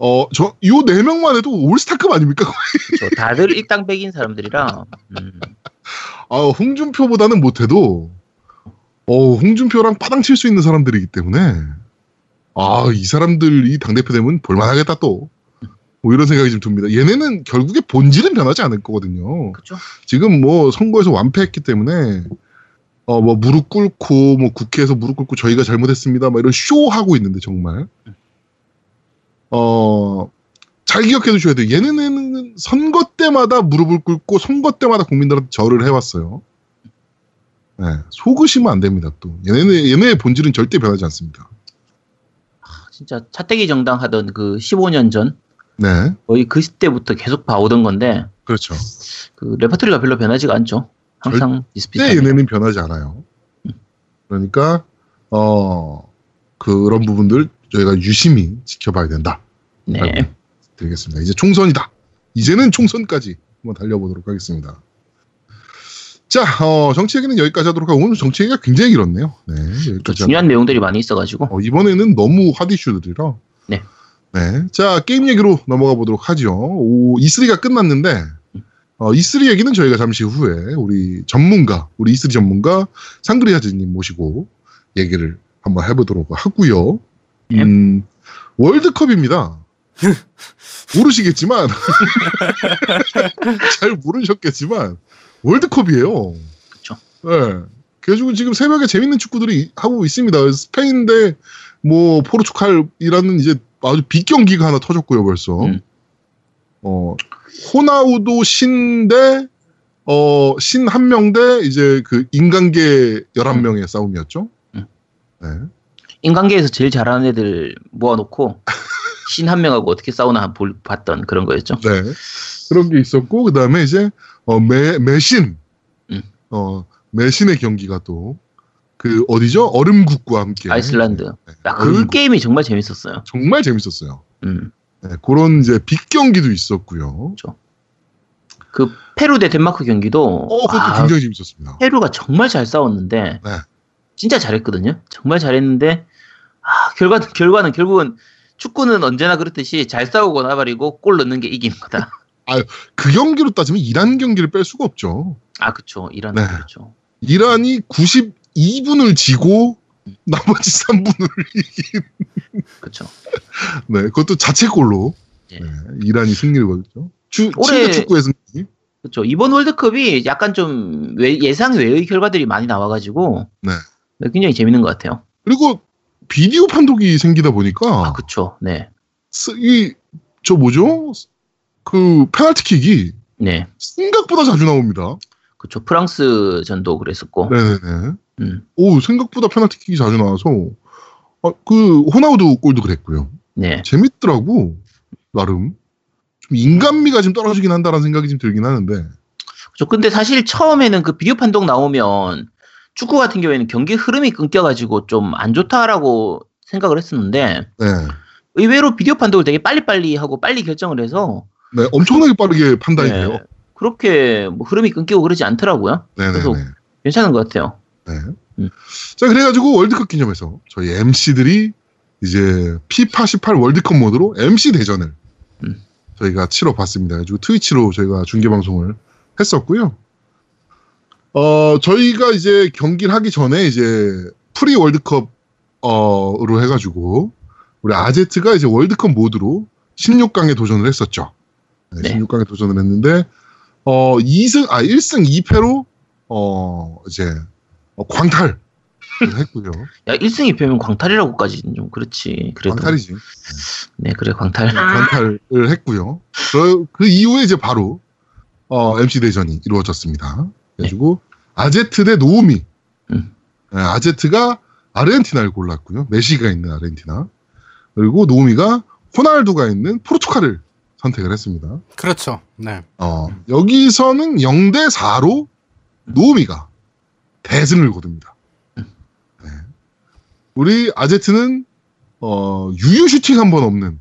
어, 저, 요 네 명만 해도 올스타급 아닙니까? 그쵸. 다들 일당백인 사람들이라. 음. 아, 홍준표보다는 못해도, 어, 홍준표랑 빠당 칠 수 있는 사람들이기 때문에, 아, 이 사람들이 당대표 되면 볼만하겠다 또. 뭐 이런 생각이 좀 듭니다. 얘네는 결국에 본질은 변하지 않을 거거든요. 그쵸. 지금 뭐 선거에서 완패했기 때문에, 어, 뭐 무릎 꿇고, 뭐 국회에서 무릎 꿇고 저희가 잘못했습니다. 막 이런 쇼 하고 있는데, 정말. 어, 잘 기억해 두셔야 돼요. 얘네는 선거 때마다 무릎을 꿇고 선거 때마다 국민들한테 절을 해왔어요. 네, 속으시면 안 됩니다. 또 얘네 얘네의 본질은 절대 변하지 않습니다. 진짜 차떼기 정당 하던 그 15년 전 네, 거의 그 시대부터 계속 봐오던 건데 그렇죠. 그 레퍼토리가 별로 변하지가 않죠. 항상 그때 비슷비슷하게. 얘네는 변하지 않아요. 그러니까 어 그런 부분들 저희가 유심히 지켜봐야 된다. 네. 드리겠습니다. 이제 총선이다. 이제는 총선까지 한번 달려보도록 하겠습니다. 자, 어, 정치 얘기는 여기까지 하도록 하고 오늘 정치 얘기가 굉장히 길었네요. 네, 또 여기까지 중요한 내용들이 많이 있어가지고 어, 이번에는 너무 핫 이슈들이라. 네. 네. 자, 게임 얘기로 넘어가 보도록 하죠. 오, E3가 끝났는데, 어, E3 얘기는 저희가 잠시 후에 우리 전문가, 우리 E3 전문가 상그리아즈님 모시고 얘기를 한번 해보도록 하고요. 네. 음, 월드컵입니다. *laughs* 모르시겠지만, *laughs* 잘 모르셨겠지만, 월드컵이에요. 그쵸. 네. 그래가지고 지금 새벽에 재밌는 축구들이 하고 있습니다. 스페인 대, 뭐, 포르투갈이라는 이제 아주 빅 경기가 하나 터졌고요, 벌써. 음. 어, 호나우도 신 대, 어, 신 한 명 대, 이제 그 인간계 11명의 싸움이었죠. 음. 네. 인간계에서 제일 잘하는 애들 모아놓고 *laughs* 신 한 명하고 어떻게 싸우나 볼, 봤던 그런 거였죠. 네. 그런 게 있었고, 그 다음에 이제, 어, 매, 매신. 음. 어, 매신의 경기가 또, 그, 어디죠? 얼음국과 함께. 아이슬란드. 네, 야, 그 얼음국. 게임이 정말 재밌었어요. 정말 재밌었어요. 음. 네, 그런 이제 빅 경기도 있었고요. 그 페루 대 덴마크 경기도 어, 그것도 아, 굉장히 재밌었습니다. 페루가 정말 잘 싸웠는데 네. 진짜 잘했거든요. 정말 잘했는데 아, 결과는 결과는 결국은 축구는 언제나 그렇듯이 잘 싸우고 나발이고 골 넣는 게거 다. 그 경기로 따지면 이란 경기를 뺄 수가 없죠. 아 그쵸 이란 네. 그렇죠. 이란이 92분을 지고 나머지 3분을 이긴 *laughs* 그쵸. 네, 그것도 자책골로 예. 네, 이란이 승리를 거뒀죠. 주, 올해- 축구의 승리. 그렇죠. 이번 월드컵이 약간 좀 외- 예상 외의 결과들이 많이 나와가지고 네. 네, 굉장히 재밌는 것 같아요. 그리고 비디오 판독이 생기다 보니까 아 그쵸. 네. 이 저 뭐죠? 그 페널티킥이 네. 생각보다 자주 나옵니다. 그쵸. 프랑스 전도 그랬었고. 네네네. 음. 오 생각보다 페널티킥이 자주 나와서 어, 그 호나우두 골도 그랬고요. 네. 재밌더라고 나름 좀 인간미가 좀 떨어지긴 한다라는 생각이 좀 들긴 하는데 그쵸. 근데 사실 처음에는 그 비디오 판독 나오면 축구 같은 경우에는 경기 흐름이 끊겨가지고 좀 안 좋다라고 생각을 했었는데 네, 의외로 비디오 판독을 되게 빨리빨리 하고 빨리 결정을 해서 네 엄청나게 빠르게 판단이 네, 돼요. 그렇게 뭐 흐름이 끊기고 그러지 않더라고요. 네네네. 그래서- 괜찮은 것 같아요. 네. 음. 자 그래가지고 월드컵 기념해서 저희 MC들이 이제 피파 18 월드컵 모드로 MC 대전을 음. 저희가 치러 봤습니다. 그래가지고 트위치로 저희가 중계 방송을 했었고요. 어 저희가 이제 경기를 하기 전에 이제 pre 월드컵 어로 해가지고 우리 아제트가 이제 월드컵 모드로 16강에 도전을 했었죠. 네, 네. 16강에 도전을 했는데 어 2승 아 1승 2패로 어 이제 어, 광탈을 했고요. *laughs* 야 1승 2패면 광탈이라고까지 좀 그렇지. 그래도 광탈이지. 네 그래 광탈. 광탈을 했고요. 그, 그 이후에 이제 바로 어, MC 대전이 이루어졌습니다. 그래가지고 아제트 대 노우미. 음. 네, 아제트가 아르헨티나를 골랐고요. 메시가 있는 아르헨티나. 그리고 노우미가 호날두가 있는 포르투갈을 선택을 했습니다. 그렇죠. 네. 어, 여기서는 0대 4로 노우미가 대승을 거둡니다. 네. 우리 아제트는 어, 유효 슈팅 한 번 없는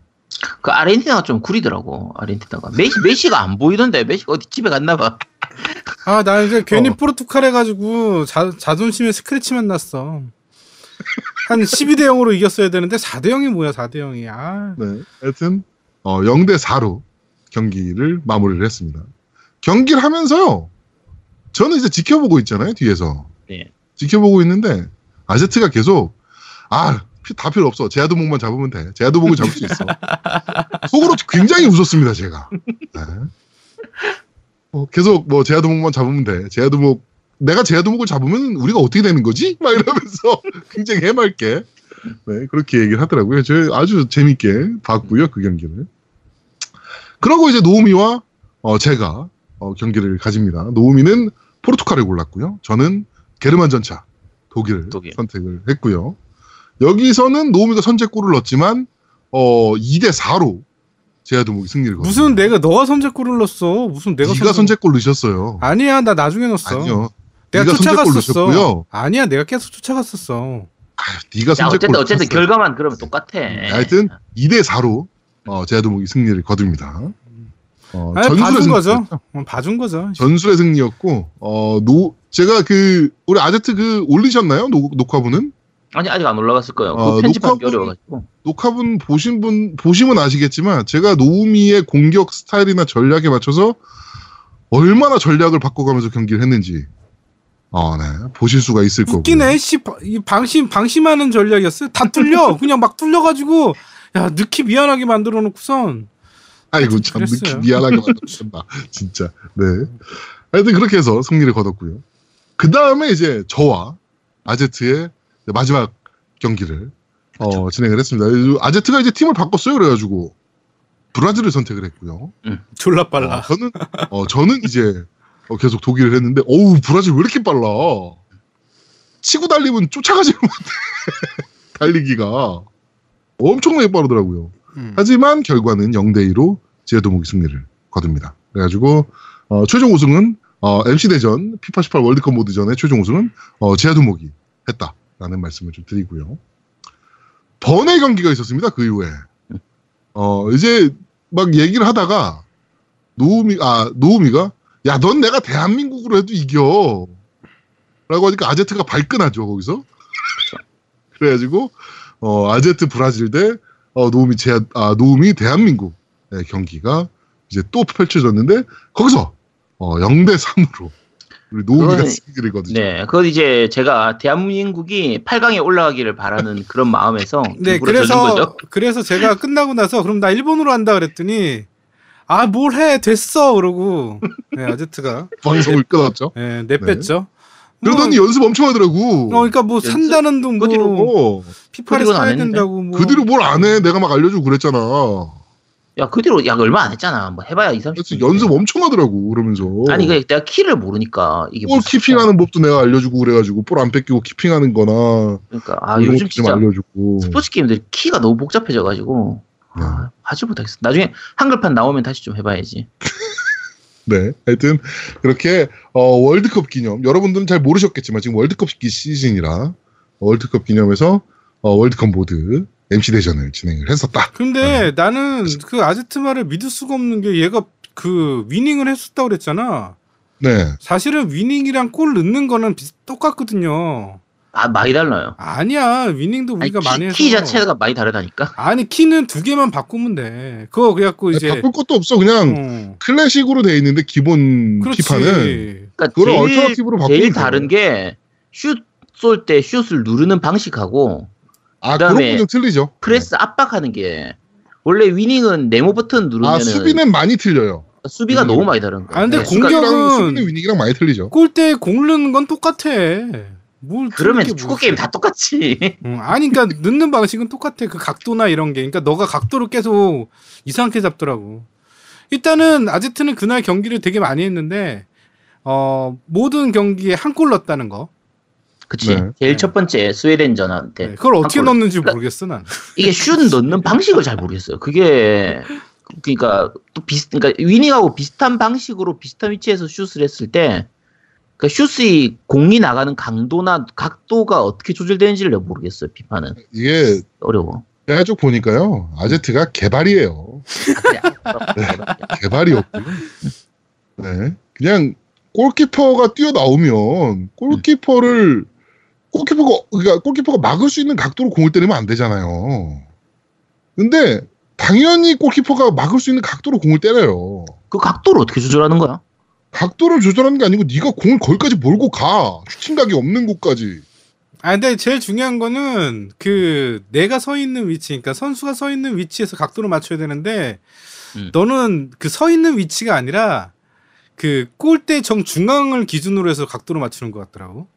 그 아르헨티나가 좀 구리더라고. 아르헨티나가 메시 메시가 안 보이던데 메시가 어디 집에 갔나 봐. 아, 나 이제 괜히 어. 포르투갈 해가지고 자, 자존심에 스크래치만 났어. 한 12대 0으로 이겼어야 되는데 4대 0이 뭐야, 4대 0이. 아, 네. 하여튼 어, 0대 4로 경기를 마무리를 했습니다. 경기를 하면서요. 저는 이제 지켜보고 있잖아요, 뒤에서. 네. 지켜보고 있는데 아제트가 계속 아, 피- 다 필요 없어. 제아도목만 잡으면 돼. 제아도목을 잡을 수 있어. *laughs* 속으로 굉장히 웃었습니다, 제가. 네. 어, 계속 뭐 제아도목만 잡으면 돼. 제아도목 내가 제아도목을 잡으면 우리가 어떻게 되는 거지? 막 이러면서 *laughs* 굉장히 해맑게 네, 그렇게 얘기를 하더라고요. 저 아주 재밌게 봤고요, 그 경기를. 그러고 이제 노우미와 어, 제가 어, 경기를 가집니다. 노우미는 포르투갈을 골랐고요. 저는 게르만 전차 독일을 독일. 선택을 했고요. 여기서는 노우미가 선제골을 넣었지만 어, 2대 4로 제아도목이 승리를 거뒀어요. 무슨 내가 너가 선제골을 넣었어. 무슨 내가 네가 선제골 넣으셨어요. 아니야, 나 나중에 넣었어. 아니요. 내가 쫓아갔었어. 아니야, 내가 계속 쫓아갔었어. 아유, 네가 자 선제골 어쨌든 어쨌든. 결과만 그러면 똑같아. 네, 하여튼 2대 4로 어, 제아도목이 승리를 거둡니다. 어, 아니, 전술의 봐준 거죠. 어, 봐준 거죠. 전술의 승리였고 어, 노 제가 그 우리 아제트 그 올리셨나요? 녹, 녹화분은? 아니 아직 안 올라갔을 거예요. 어, 그 편집하기 어려워가지고. 녹화분 보신 분 보시면 아시겠지만 제가 노우미의 공격 스타일이나 전략에 맞춰서 얼마나 전략을 바꿔가면서 경기를 했는지 어, 네. 보실 수가 있을 거고. 웃기네. 씨, 방심 방심하는 전략이었어요. 다 뚫려. *laughs* 그냥 막 뚫려가지고 야 느키 미안하게 만들어 놓고선 아이고 참 그랬어요. 느끼 미안하게 만들었다. *laughs* 진짜. 네. 하여튼 그렇게 해서 승리를 거뒀고요. 그 다음에 이제 저와 아제트의 마지막 경기를 어, 진행을 했습니다. 아제트가 이제 팀을 바꿨어요. 그래가지고 브라질을 선택을 했고요. 졸라 어, 빨라. 저는 어, 저는 이제 어, 계속 독일을 했는데 어우 브라질 왜 이렇게 빨라? 치고 달리면 쫓아가지 못해. *laughs* 달리기가 엄청나게 빠르더라고요. 음. 하지만 결과는 0대 2로 제도목이 승리를 거둡니다. 그래가지고 어, 최종 우승은 어, MC 대전 피파 18 월드컵 모드전의 최종 우승은 어, 제아두목이 했다라는 말씀을 좀 드리고요. 번외 경기가 있었습니다. 그 이후에 어, 이제 막 얘기를 하다가 노우미 아 노우미가 야 넌 내가 대한민국으로 해도 이겨 라고 하니까 아제트가 발끈하죠 거기서 *laughs* 그래가지고 어, 아제트 브라질 대 어, 노움이 제, 아, 노움이 대한민국 의 경기가 이제 또 펼쳐졌는데 거기서 어, 0대 3으로 우리 승리를 거두죠. 네, 그건 이제 제가 대한민국이 8강에 올라가기를 바라는 그런 마음에서 네, 그래서 거죠. 그래서 제가 끝나고 나서 그럼 나 일본으로 한다 그랬더니 아 뭘 해 됐어 그러고 네, 아제트가 *laughs* 방송을 끊었죠. 네, 내뺐죠. 그러더니 뭐, 연습 엄청 하더라고. 어, 그러니까 뭐 연습? 산다는 둥그 뒤로 뭐 어, 피파를 사야 했는데? 된다고 뭐 그 뒤로 뭘 안 해? 내가 막 알려주고 그랬잖아. 야, 그 뒤로 야 얼마 안 했잖아. 뭐 해봐야 2, 30분. 그래서 연습 엄청 하더라고 그러면서. 아니 그 내가 키를 모르니까 이게 볼 무슨- 키핑하는 법도 내가 알려주고 그래가지고 볼 안 뺏기고 키핑하는 거나 그러니까 아 요즘 진짜 알려주고. 스포츠 게임들이 키가 너무 복잡해져가지고 네. 아, 하지 못하겠어. 나중에 한글판 나오면 다시 좀 해봐야지. *laughs* 네, 하여튼 그렇게 어, 월드컵 기념 여러분들은 잘 모르셨겠지만 지금 월드컵 기 시즌이라 월드컵 기념해서 어, 월드컵 모드 MC 대전을 진행을 했었다. 근데 나는 그 아제트 말을 믿을 수가 없는 게 얘가 그 위닝을 했었다고 그랬잖아. 네, 사실은 위닝이랑 골 넣는 거는 비슷, 똑같거든요. 아 많이 달라요. 아니야 Winning도 아니, 우리가 키, 많이 해서 키 자체가 많이 다르다니까. 아니 키는 두 개만 바꾸면 돼. 그거 그래갖고 이제 바꿀 것도 없어 그냥 어, 클래식으로 돼 있는데 기본 그렇지. FIFA는 그러니까 그걸 제일, alternative로 바꾸면 제일. 다른 게 슛 쏠 때 슛을 누르는 방식하고 아 그다음에 그런 틀리죠. 프레스 압박하는 게 원래 Winning은 네모 버튼 누르면 아은 수비는 많이 틀려요. 수비가 음. 너무 많이 다른 거야. 아, 근데 네, 공격- 공격은- 수비는 위닝이랑 많이 틀리죠. 골대에 공 넣는 건 똑같아. 뭘 그러면 축구 뭐 게임. 다 똑같이. 응, 아니 그러니까 넣는 방식은 똑같아. 그 각도나 이런 게. 그러니까 너가 각도를 계속 이상하게 잡더라고. 일단은 아제트는 그날 경기를 되게 많이 했는데 어 모든 경기에 한 골 넣었다는 거. 그치. 네. 제일 네. 첫 번째 스웨덴전한테 네, 그걸 어떻게. 넣는지 그러니까 모르겠어 난. 이게 슛 넣는 *laughs* 방식을 잘 모르겠어요. 그게 그러니까 또 비슷 그러니까 위닝하고 비슷한 방식으로 비슷한 위치에서 슛을 했을 때 그러니까 슛이 공이 나가는 강도나 각도가 어떻게 조절되는지를 내가 모르겠어요. 비판은 이게 어려워. 제가 쭉 보니까요 아제트가 개발이에요. 개발이었고요. 네. 그냥 골키퍼가 뛰어 나오면 골키퍼를 골키퍼가 그러니까 골키퍼가 막을 수 있는 각도로 공을 때리면 안 되잖아요. 근데 당연히 골키퍼가 막을 수 있는 각도로 공을 때려요. 그 각도를 어떻게 조절하는 거야? 각도를 조절하는 게 아니고 네가 공을 거기까지 몰고 가. 슈팅각이 없는 곳까지. 아 근데 제일 중요한 거는 그 내가 서 있는 위치, 그러니까 선수가 서 있는 위치에서 각도를 맞춰야 되는데 음. 너는 그 서 있는 위치가 아니라 그 골대 정 중앙을 기준으로 해서 각도를 맞추는 것 같더라고.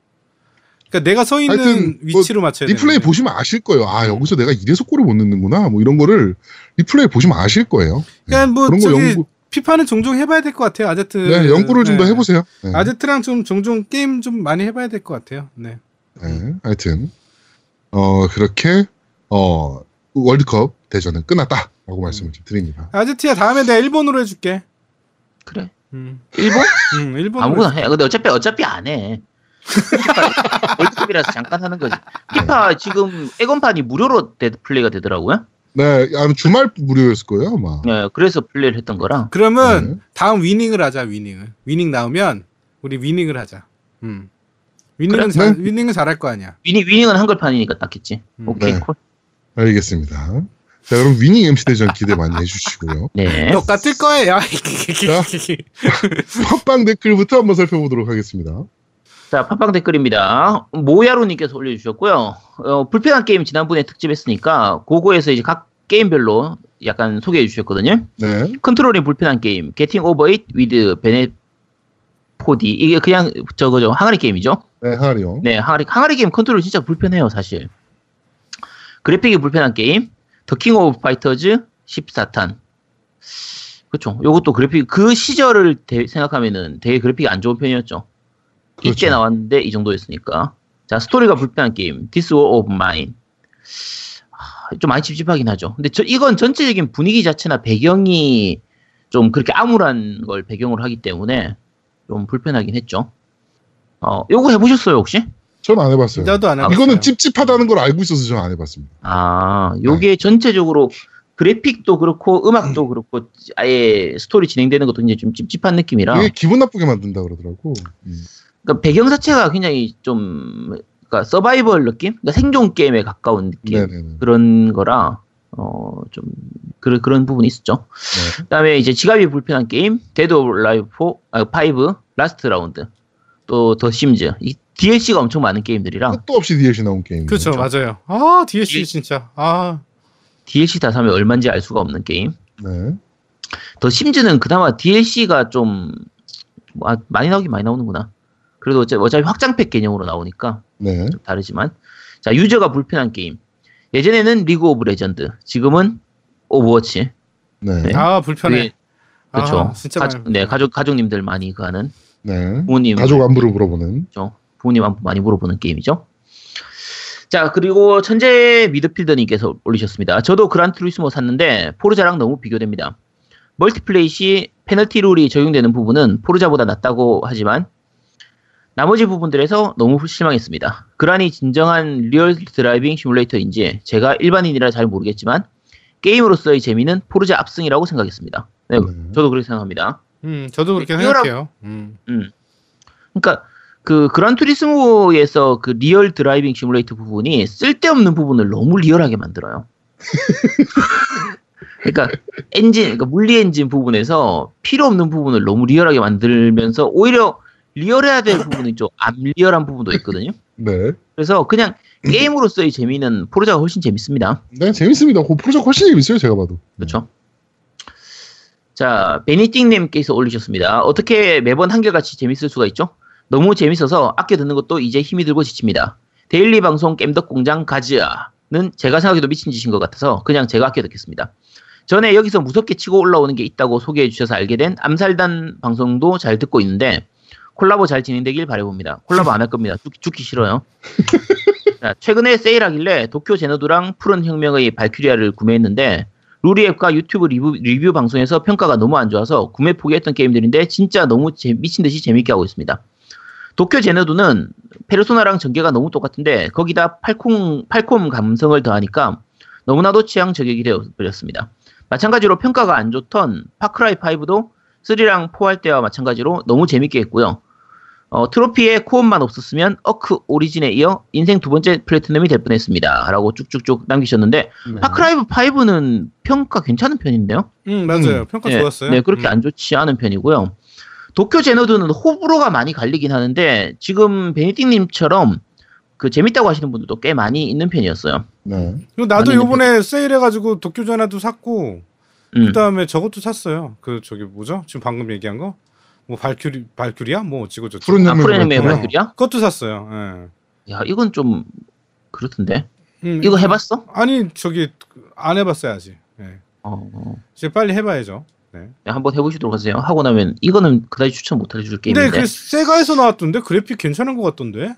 그러니까 내가 서 있는 뭐 위치로 맞춰야 돼. 리플레이 보시면 아실 거예요. 아 여기서 내가 이래서 골을 못 넣는구나. 뭐 이런 거를 리플레이 보시면 아실 거예요. 네. 그러니까 뭐 그런 거 저기 연구, FIFA는 종종 해봐야 될 것 같아요. 아제트. 네, 연구를 좀더 네. 해보세요. 네. 아제트랑 좀 종종 게임 좀 많이 해봐야 될 것 같아요. 네. 네, 하여튼 어 그렇게 어 월드컵 대전은 끝났다라고 말씀을 좀 드립니다. 아제트야 다음에 내가 일본으로 해줄게. 그래. 음, 일본? 음 일본. 아무거나 해. 근데 어차피 어차피 안 해. *laughs* 월드컵이라서 잠깐 하는 거지. 피파 지금 엑원판이 무료로 데, 플레이가 되더라고요. 네, 아마 주말 무료였을 거예요 아마. 네, 그래서 플레이를 했던 거라. 그러면 네. 다음 Winning을 하자 Winning을. Winning 나오면 우리 Winning을 하자. 음. Winning은 그래? 잘, 네. Winning은 잘할 거 아니야. Winning Winning은 한글판이니까 낫겠지. 음, 오케이 네. call. 알겠습니다. 자 그럼 Winning MC 대전 기대 많이 해주시고요. *laughs* 네. 똑같을 거예요. *laughs* *laughs* 팟빵 댓글부터 한번 살펴보도록 하겠습니다. 자, 팟빵 댓글입니다. 모야로님께서 올려주셨고요. 어, 불편한 게임 지난번에 특집했으니까 그거에서 이제 각 게임별로 약간 소개해 주셨거든요. 네, 컨트롤이 불편한 게임, Getting Over It with Bennett Foddy 이게 그냥 저거죠 항아리 게임이죠. 네 하리요. 네, 항아리 항아리 게임 컨트롤 진짜 불편해요 사실. 그래픽이 불편한 게임, The King of Fighters 14탄. 그렇죠. 요것도 그래픽 그 시절을 대- 생각하면은 되게 그래픽이 안 좋은 편이었죠. 그렇죠. 나왔는데 이 정도였으니까. 자, 스토리가 불편한 게임, This War of Mine. 아, 좀 많이 찝찝하긴 하죠. 근데 저, 이건 전체적인 분위기 자체나 배경이 좀 그렇게 암울한 걸 배경으로 하기 때문에 좀 불편하긴 했죠. 어, 요거 해보셨어요, 혹시? 전 안 해봤어요. 나도 안 해봤어요. 이거는 찝찝하다는 걸 알고 있어서 전안 해봤습니다. 아, 요게 전체적으로 그래픽도 그렇고 음악도 그렇고 아예 스토리 진행되는 것도 굉장히 좀 찝찝한 느낌이라 이게 기분 나쁘게 만든다 그러더라고. 음. 그러니까 배경 자체가 굉장히 좀 그러니까 서바이벌 느낌? 그러니까 생존 게임에 가까운 느낌 네네네. 그런 거라 어, 좀, 그런, 그런 부분이 있었죠. 네. 그 다음에 이제 지갑이 불편한 게임, Dead or Alive 4, 아, 5, Last Round, 또 The Sims. 이 DLC가 엄청 많은 게임들이랑 끝도 없이 DLC 나온 게임. 그렇죠, 맞아요. 아 DLC 이- 진짜. 아 DLC 다 사면 얼마인지 알 수가 없는 게임. 네. The Sims는 그나마 DLC가 좀 뭐, 아, 많이 나오긴 많이 나오는구나. 그래도 어차피, 어차피 확장팩 개념으로 나오니까 네. 좀 다르지만 자 유저가 불편한 게임. 예전에는 League of Legends, 지금은 Overwatch. 네. 네. 아 불편해. 그렇죠. 아, 진짜 가, 많이 네 가족 가족님들 많이 그 하는 네. 부모님 가족 안부를 물어보는. 죠 부모님 안부 많이 물어보는 게임이죠. 자 그리고 천재 미드필더님께서 올리셨습니다. 저도 Gran Turismo 샀는데 Forza랑 너무 비교됩니다. multiplay 시 페널티 룰이 적용되는 부분은 Forza보다 낫다고 하지만 나머지 부분들에서 너무 실망했습니다. 그란이 진정한 real driving simulator인지 제가 일반인이라 잘 모르겠지만 게임으로서의 재미는 Forza 압승이라고 생각했습니다. 네, 네. 저도 그렇게 생각합니다. 음 저도 그렇게 리얼하- 생각해요. 음. 음. 그러니까 그 Gran Turismo에서 그 real driving simulator 부분이 쓸데없는 부분을 너무 리얼하게 만들어요. *laughs* 그러니까 엔진, 그러니까 물리 엔진 부분에서 필요 없는 부분을 너무 리얼하게 만들면서 오히려 리얼해야 될 부분이 좀 안 리얼한 부분도 있거든요. 네. 그래서 그냥 게임으로서의 재미는 Forza가 훨씬 재밌습니다. 네, 재밌습니다. 그 프로젝트 훨씬 재밌어요, 제가 봐도. 그렇죠. 자, 베니띵님께서 올리셨습니다. 어떻게 매번 한결같이 재밌을 수가 있죠? 너무 재밌어서 아껴 듣는 것도 이제 힘이 들고 지칩니다. daily 방송 겜덕 공장 가즈아는 제가 생각해도 미친 짓인 것 같아서 그냥 제가 아껴 듣겠습니다. 전에 여기서 무섭게 치고 올라오는 게 있다고 소개해 주셔서 알게 된 암살단 방송도 잘 듣고 있는데 콜라보 잘 진행되길 바라봅니다. 콜라보 안 할 겁니다. 죽, 죽기 싫어요. *laughs* 자, 최근에 세일하길래 도쿄 Xanadu랑 푸른 혁명의 발큐리아를 구매했는데 루리웹과 유튜브 리뷰, 리뷰 방송에서 평가가 너무 안 좋아서 구매 포기했던 게임들인데 진짜 너무 재- 미친 듯이 재밌게 하고 있습니다. 도쿄 Xanadu는 페르소나랑 전개가 너무 똑같은데 거기다 팔콤, 팔콤 감성을 더하니까 너무나도 취향 저격이 되어버렸습니다. 마찬가지로 평가가 안 좋던 Far Cry 5도 3랑 4할 때와 마찬가지로 너무 재밌게 했고요. 어, 트로피에 co-op만 없었으면 어크 Origin에 이어 인생 두 번째 platinum이 될 뻔했습니다. 라고 쭉쭉쭉 남기셨는데 네. Far Cry 5는 평가 괜찮은 편인데요. 음 맞아요. 음. 평가 네, 좋았어요. 네, 그렇게 음. 안 좋지 않은 편이고요. 도쿄 제너드는 호불호가 많이 갈리긴 하는데 지금 베니띵님처럼 그 재밌다고 하시는 분들도 꽤 많이 있는 편이었어요. 네. 그리고 나도 요번에 세일해가지고 도쿄 전화도 샀고 음. 그다음에 저것도 샀어요. 그 저기 뭐죠? 지금 방금 얘기한 거? 뭐 발큐리 발큐리야? 뭐 어찌고 저찌고. 푸른 아. 프레임의 발표요. 발큐리야? 그것도 샀어요. 예. 야, 이건 좀 그렇던데. 음, 이거 해 봤어? 아니 저기 안 해 봤어요 아직. 예. 어, 어. 이제 빨리 해 봐야죠. 네. 네, 한번 해보시도록 하세요. 하고 나면 이거는 그다지 추천 못 해줄 게임인데 그 세가에서 나왔던데 그래픽 괜찮은 것 같던데.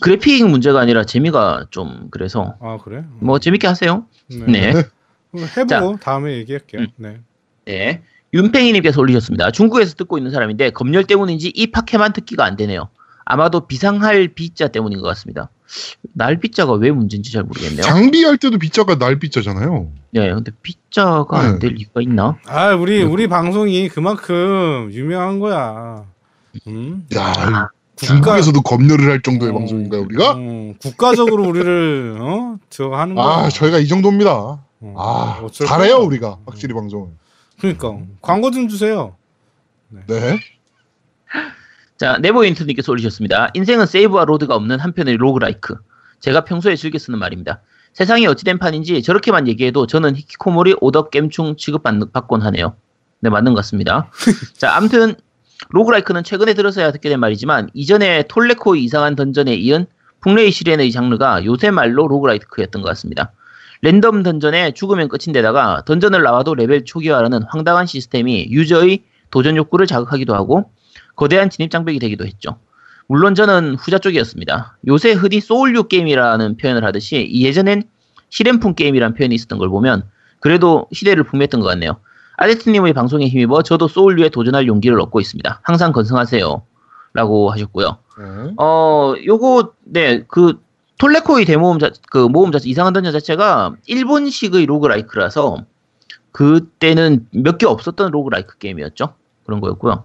그래픽 문제가 아니라 재미가 좀 그래서 아 그래? 뭐 재밌게 하세요. 네. 그럼 *laughs* 해보고 다음에 얘기할게요. 음. 네. 네. 윤팽이님께서 올리셨습니다. 중국에서 듣고 있는 사람인데 검열 때문인지 이 팟캐만 듣기가 안 되네요. 아마도 비상할 비자 때문인 것 같습니다. 날 비자가 왜 문제인지 잘 모르겠네요. 장비할 때도 빗자가 날 빗자잖아요. 네, 근데 비자가 안될 이유가 있나? 아 우리 네. 우리 방송이 그만큼 유명한 거야. 음? 야, 아, 중국에서도 검열을 할 정도의 어, 방송인가요, 우리가? 어, 국가적으로 우리를 어 저거 하는 거야. 아, 저희가 이 정도입니다. 어, 아, 잘해요, 거야. 우리가. 확실히 방송을. 그러니까 광고 좀 주세요. 네. 자, 네버 인트님께서 올리셨습니다. 인생은 save와 load가 없는 한편의 roguelike. 제가 평소에 즐겨 쓰는 말입니다. 세상이 어찌된 판인지 저렇게만 얘기해도 저는 히키코모리 오덕 겜충 취급받곤 하네요. 네, 맞는 것 같습니다. *laughs* 자, 암튼 roguelike는 최근에 들어서야 듣게 된 말이지만 이전에 톨네코의 이상한 던전에 이은 풍래의 시렌의 장르가 요새 말로 roguelike였던 것 같습니다. 랜덤 던전에 죽으면 끝인데다가 던전을 나와도 레벨 초기화라는 황당한 시스템이 유저의 도전 욕구를 자극하기도 하고 거대한 진입 장벽이 되기도 했죠. 물론 저는 후자 쪽이었습니다. 요새 흔히 Souls류 게임이라는 표현을 하듯이 예전엔 시렌풍 게임이라는 표현이 있었던 걸 보면 그래도 시대를 풍미했던 것 같네요. 아제트님의 방송에 힘입어 저도 소울류에 도전할 용기를 얻고 있습니다. 항상 건승하세요. 라고 하셨고요. 네. 어, 요거, 네, 그, 톨네코의 대모험 자, 그 모험 자체, 이상한 던전 자체가 일본식의 roguelike라서 그때는 몇 개 없었던 roguelike 게임이었죠. 그런 거였고요.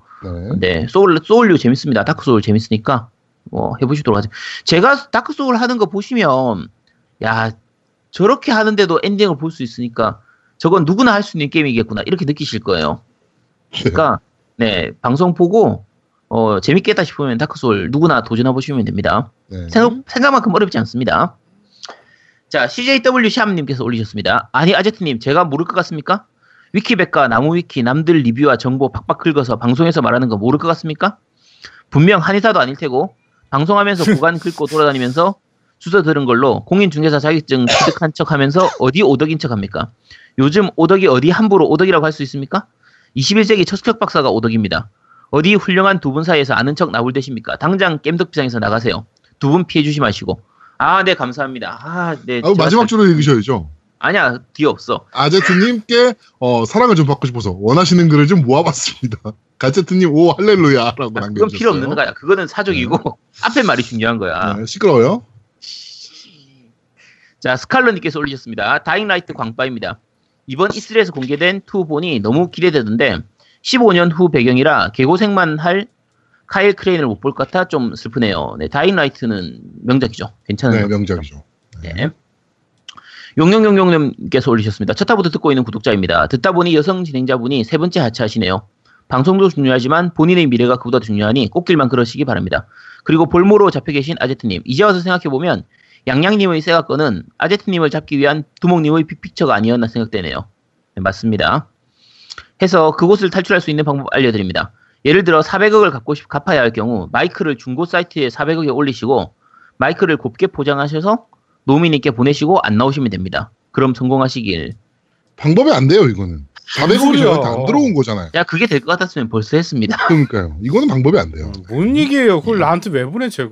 네. 네, Souls, Souls류 재밌습니다. Dark Souls 재밌으니까, 뭐, 해보시도록 하죠. 제가 Dark Souls 하는 거 보시면, 야, 저렇게 하는데도 엔딩을 볼 수 있으니까 저건 누구나 할 수 있는 게임이겠구나 이렇게 느끼실 거예요. 그러니까 *laughs* 네 방송 보고 어, 재밌겠다 싶으면 Dark Souls 누구나 도전해 보시면 됩니다. 네. 생각, 생각 만큼 어렵지 않습니다. 자, CJW 샴님께서 올리셨습니다. 아니, 아제트님, 제가 모를 것 같습니까? 위키백과 나무위키, 남들 리뷰와 정보 박박 긁어서 방송에서 말하는 거 모를 것 같습니까? 분명 한의사도 아닐 테고, 방송하면서 *laughs* 구간 긁고 돌아다니면서 주워 들은 걸로 공인중개사 자격증 취득한 척 하면서 어디 오덕인 척 합니까? 요즘 오덕이 어디 함부로 오덕이라고 할 수 있습니까? 21세기 첫척 박사가 오덕입니다. 어디 훌륭한 두 분 사이에서 아는 척 나올 대십니까? 당장 겜덕비상에서 나가세요. 두 분 피해 주시마시고. 아, 네, 감사합니다. 아, 네. 아, 마지막 잘- 줄을 읽으셔야죠. 아니야, 뒤에 없어. 아제트님께 어, 사랑을 좀 받고 싶어서 원하시는 글을 좀 모아봤습니다. *laughs* 가제트님 오 할렐루야라고 아, 그건 남겨주셨어요. 필요 없는 거야. 그거는 사족이고, *laughs* 앞에 말이 중요한 거야. 네, 시끄러워요. 자, 스칼러님께서 올리셨습니다. 다잉라이트 광빠입니다. 이번 E3에서 공개된 투본이 너무 기대되던데 15년 후 배경이라 개고생만 할 카일 크레인을 못 볼 것 같아 좀 슬프네요. 네, 다잉라이트는 명작이죠. 괜찮은 네, 거. 명작이죠. 네. 용용용용님께서 올리셨습니다. 첫 타부터 듣고 있는 구독자입니다. 듣다 보니 여성 진행자분이 세 번째 하차하시네요. 방송도 중요하지만 본인의 미래가 그보다 중요하니 꽃길만 걸으시기 바랍니다. 그리고 볼모로 잡혀 계신 아제트님. 이제 와서 생각해보면 양양님의 세가건은 아제트님을 잡기 위한 두목님의 빅픽처가 아니었나 생각되네요. 네, 맞습니다. 해서 그곳을 탈출할 수 있는 방법 알려드립니다. 예를 들어 400억을 갚고 싶, 갚아야 할 경우 마이크를 중고 사이트에 400억에 올리시고 마이크를 곱게 포장하셔서 노미님께 보내시고 안 나오시면 됩니다. 그럼 성공하시길. 방법이 안 돼요 이거는. 400억이 소리야. 저한테 안 들어온 거잖아요. 야 그게 될 것 같았으면 벌써 했습니다. *laughs* 그러니까요. 이거는 방법이 안 돼요. 뭔 얘기예요? 그걸 나한테 왜 보내 제가?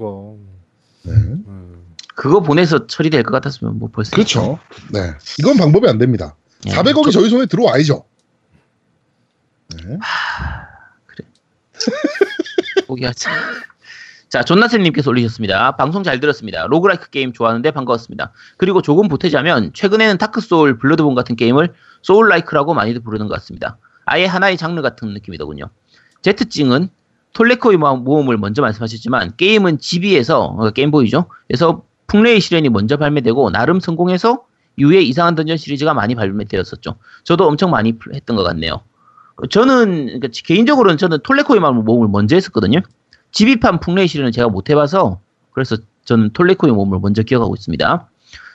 네. 음. 그거 보내서 처리될 것 같았으면 뭐 벌써. 그렇죠. 네. 이건 방법이 안 됩니다. 네. 400억이 저희 손에 들어와야죠. 네. 포기하자. 자, 존나쌤님께서 올리셨습니다. 방송 잘 들었습니다. roguelike 게임 좋아하는데 반가웠습니다. 그리고 조금 보태자면 최근에는 Dark Souls, Bloodborne 같은 게임을 soulslike라고 많이들 부르는 것 같습니다. 아예 하나의 장르 같은 느낌이더군요. 제트찡은 톨네코의 모- 모험을 먼저 말씀하셨지만 게임은 GB에서 어, Game Boy죠. 그래서 풍래의 시렌이 먼저 발매되고 나름 성공해서 이후에 이상한 던전 시리즈가 많이 발매되었었죠. 저도 엄청 많이 플- 했던 것 같네요. 저는 그러니까 개인적으로는 저는 톨네코의 모험을 먼저 했었거든요. GB판 풍래의 시렌은 제가 못 해봐서 그래서 저는 톨네코의 모험을 먼저 기억하고 있습니다.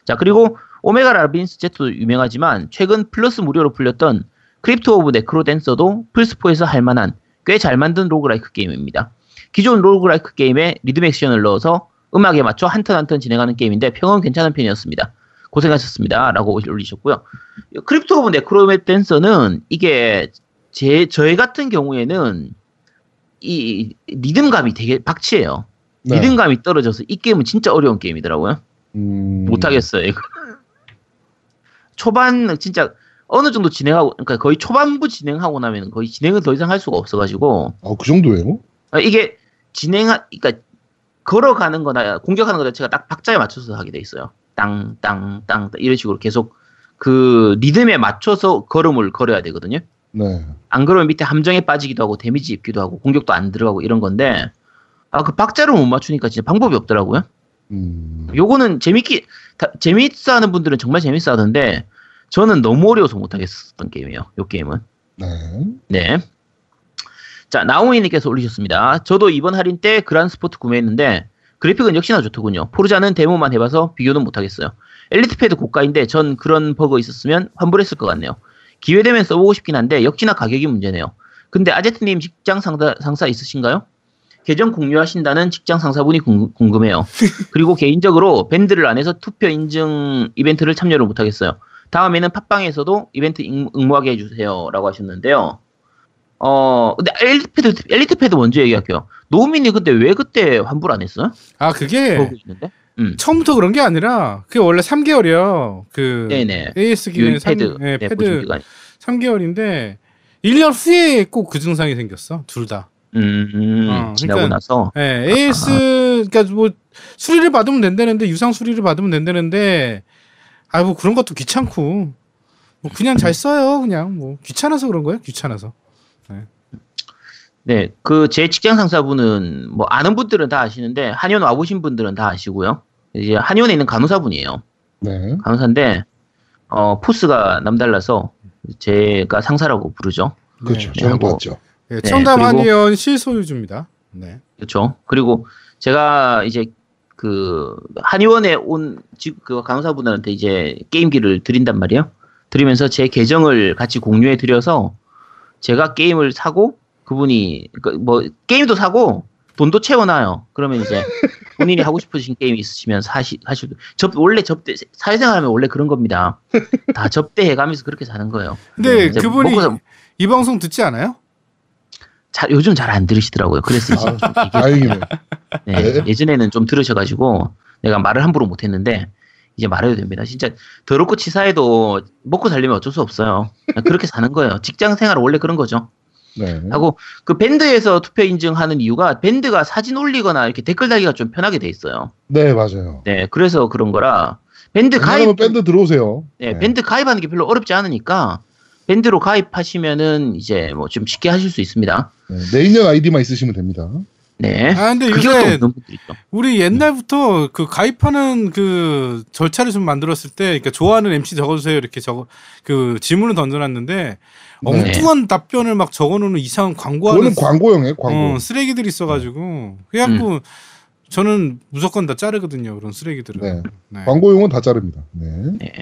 자 그리고 Omega Labyrinth Z도 유명하지만 최근 플러스 무료로 풀렸던 Crypt of the NecroDancer도 플스포에서 할만한 꽤 잘 만든 roguelike 게임입니다. 기존 roguelike 게임에 리듬 액션을 넣어서 음악에 맞춰 한 턴 한 턴 진행하는 게임인데 평은 괜찮은 편이었습니다. 고생하셨습니다. 라고 올리셨고요. Crypt of the NecroDancer는 이게 제, 저희 같은 경우에는 이 리듬감이 되게 박치예요. 네. 리듬감이 떨어져서 이 게임은 진짜 어려운 게임이더라고요. 음, 못하겠어요, 이거. *laughs* 초반, 진짜, 어느 정도 진행하고, 그러니까 거의 초반부 진행하고 나면 거의 진행을 더 이상 할 수가 없어가지고, 어, 그 정도예요? 아, 이게 진행하, 그러니까 걸어가는 거나 공격하는 거 자체가 딱 박자에 맞춰서 하게 돼 있어요. 땅, 땅, 땅, 땅, 이런 식으로 계속 그 리듬에 맞춰서 걸음을 걸어야 되거든요. 네. 안 그러면 밑에 함정에 빠지기도 하고 데미지 입기도 하고 공격도 안 들어가고 이런 건데, 아, 그 박자를 못 맞추니까 진짜 방법이 없더라고요. 음, 요거는 재밌기 다- 재밌어 하는 분들은 정말 재밌어 하던데 저는 너무 어려워서 못 하겠었던 게임이에요. 요 게임은. 네. 네. 자, 나오미님께서 올리셨습니다. 저도 이번 할인 때 Gran 스포트 구매했는데 그래픽은 역시나 좋더군요. Forza는 데모만 해봐서 비교는 못하겠어요. 엘리트 패드 고가인데 전 그런 버그 있었으면 환불했을 것 같네요. 기회되면 써보고 싶긴 한데 역시나 가격이 문제네요. 근데 아제트님 직장 상사, 상사 있으신가요? 계정 공유하신다는 직장 상사분이 궁, 금 해요 *laughs* 그리고 개인적으로 밴드를 안 해서 투표 인증 이벤트를 참여를 못하겠어요. 다음에는 팟빵에서도 이벤트 응- 응모하게 해주세요 라고 하셨는데요. 어, 근데 엘리트 패드, 엘리트 패드 먼저 얘기할게요. 나오미님 근데 왜 그때 환불 안 했어요? 아 그게? 음. 처음부터 그런 게 아니라 그게 원래 3개월이요. 그 네네. AS 유 기능 3, 패드, 네, 네, 패드 보증 기간. 3개월인데 1년 후에 꼭 그 증상이 생겼어. 둘 다. 음, 음, 어, 그러니까- 나서. 네, AS 그러니까 뭐 수리를 받으면 된다는데 유상 수리를 받으면 된다는데 아 뭐 그런 것도 귀찮고 뭐 그냥 잘 써요. 그냥 뭐 귀찮아서 그런 거예요. 귀찮아서. 네, 그 제 직장 상사분은 뭐 아는 분들은 다 아시는데 한의원 와보신 분들은 다 아시고요. 이제 한의원에 있는 간호사분이에요. 네. 강사인데 어 포스가 남달라서 제가 상사라고 부르죠. 그렇죠. 네. 저는 봤죠. 네, 청담 그리고- 한의원 실소유주입니다. 네. 그렇죠. 그리고 제가 이제 그 한의원에 온 지- 그 강사분한테 이제 게임기를 드린단 말이에요. 드리면서 제 계정을 같이 공유해 드려서 제가 게임을 사고 그분이 그뭐 게임도 사고 돈도 채워놔요. 그러면 이제 *laughs* 본인이 하고 싶으신 게임 있으시면 사시 하시 접 원래 접대 사회생활 하면 원래 그런 겁니다. 다 *laughs* 접대해가면서 그렇게 사는 거예요. 근데 이제 그분이 먹고 사- 이 방송 듣지 않아요? 자, 요즘 잘 안 들으시더라고요. 그래서 이제 아, 다행이네. 네, 네. 예전에는 좀 들으셔가지고 내가 말을 함부로 못했는데 이제 말해도 됩니다. 진짜 더럽고 치사해도 먹고 살려면 어쩔 수 없어요. 그렇게 사는 거예요. 직장 생활 원래 그런 거죠. 네. 하고 그 밴드에서 투표 인증하는 이유가 밴드가 사진 올리거나 이렇게 댓글 달기가 좀 편하게 돼 있어요. 네, 맞아요. 네, 그래서 그런 거라 밴드 가입 밴드 들어오세요. 네, 밴드 가입하는 게 별로 어렵지 않으니까 밴드로 가입하시면은 이제 뭐 좀 쉽게 하실 수 있습니다. 네, 내 인연 아이디만 있으시면 됩니다. 네. 아 근데 요새 있죠. 우리 옛날부터 그 가입하는 그 절차를 좀 만들었을 때, 그러니까 좋아하는 MC 적어주세요 이렇게 적어 그 질문을 던져놨는데 엉뚱한 답변을 막 적어놓는 이상한 광고하는 그거는 광고용이에요, 광고. 어, 쓰레기들이 있어가지고 그래갖고 저는 무조건 다 자르거든요 그런 쓰레기들은. 네. 네. 광고용은 다 자릅니다. 네. 네.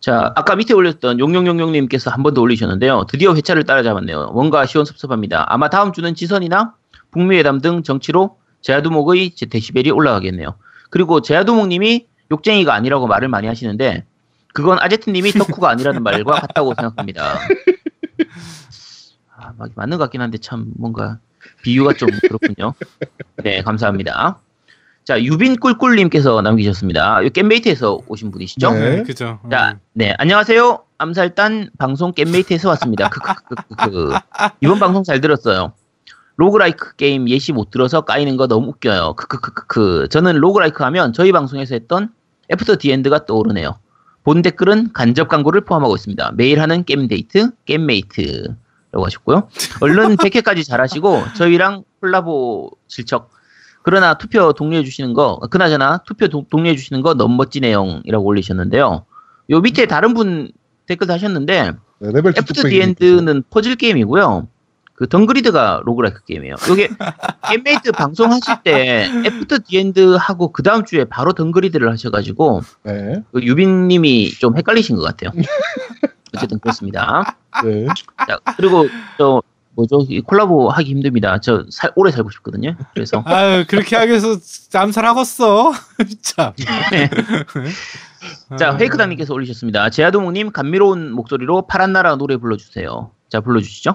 자, 아까 밑에 올렸던 용용용용님께서 한 번 더 올리셨는데요. 드디어 회차를 따라잡았네요. 뭔가 시원섭섭합니다. 아마 다음 주는 지선이나 북미회담 등 정치로 제야두목의 제 데시벨이 올라가겠네요. 그리고 제야두목님이 욕쟁이가 아니라고 말을 많이 하시는데 그건 아제트님이 *laughs* 덕후가 아니라는 말과 같다고 생각합니다. 아, 막 맞는 것 같긴 한데 참 뭔가 비유가 좀 그렇군요. 네, 감사합니다. 자, 유빈 꿀꿀님께서 남기셨습니다. 이 겜메이트에서 오신 분이시죠? 네. 네, 그죠. 자, 네, 안녕하세요. 암살단 방송 겜메이트에서 왔습니다. 크크크크크. 이번 방송 잘 들었어요. roguelike 게임 예시 못 들어서 까이는 거 너무 웃겨요. 크크크크크. 저는 roguelike 하면 저희 방송에서 했던 After the End가 떠오르네요. 본 댓글은 간접 광고를 포함하고 있습니다. 매일 하는 게임 데이트, 게임메이트라고 하셨고요. 얼른 *laughs* 100회까지 잘하시고 저희랑 콜라보 실적. 그러나 투표 독려해 주시는 거, 그나저나 투표 도- 독려해 주시는 거 너무 멋진 내용이라고 올리셨는데요. 요 밑에 다른 분 댓글도 하셨는데 네, 레벨 After the End는 퍼즐 게임이고요. 그 덩그리드가 roguelike 게임이에요. 요게 *laughs* 게임메이트 방송하실 때 After the End 하고 그 다음 주에 바로 덩그리드를 하셔가지고 네. 그 유빈님이 좀 헷갈리신 것 같아요. *laughs* 어쨌든 그렇습니다. 네. 자, 그리고 저 뭐죠 이 콜라보 하기 힘듭니다. 저 살- 오래 살고 싶거든요. 그래서 *laughs* 아유 그렇게 하기 위해서 암살하겠어. 참. 자 아. 페이크당님께서 올리셨습니다. 제아도목님 감미로운 목소리로 파란 나라 노래 불러주세요. 자 불러주시죠.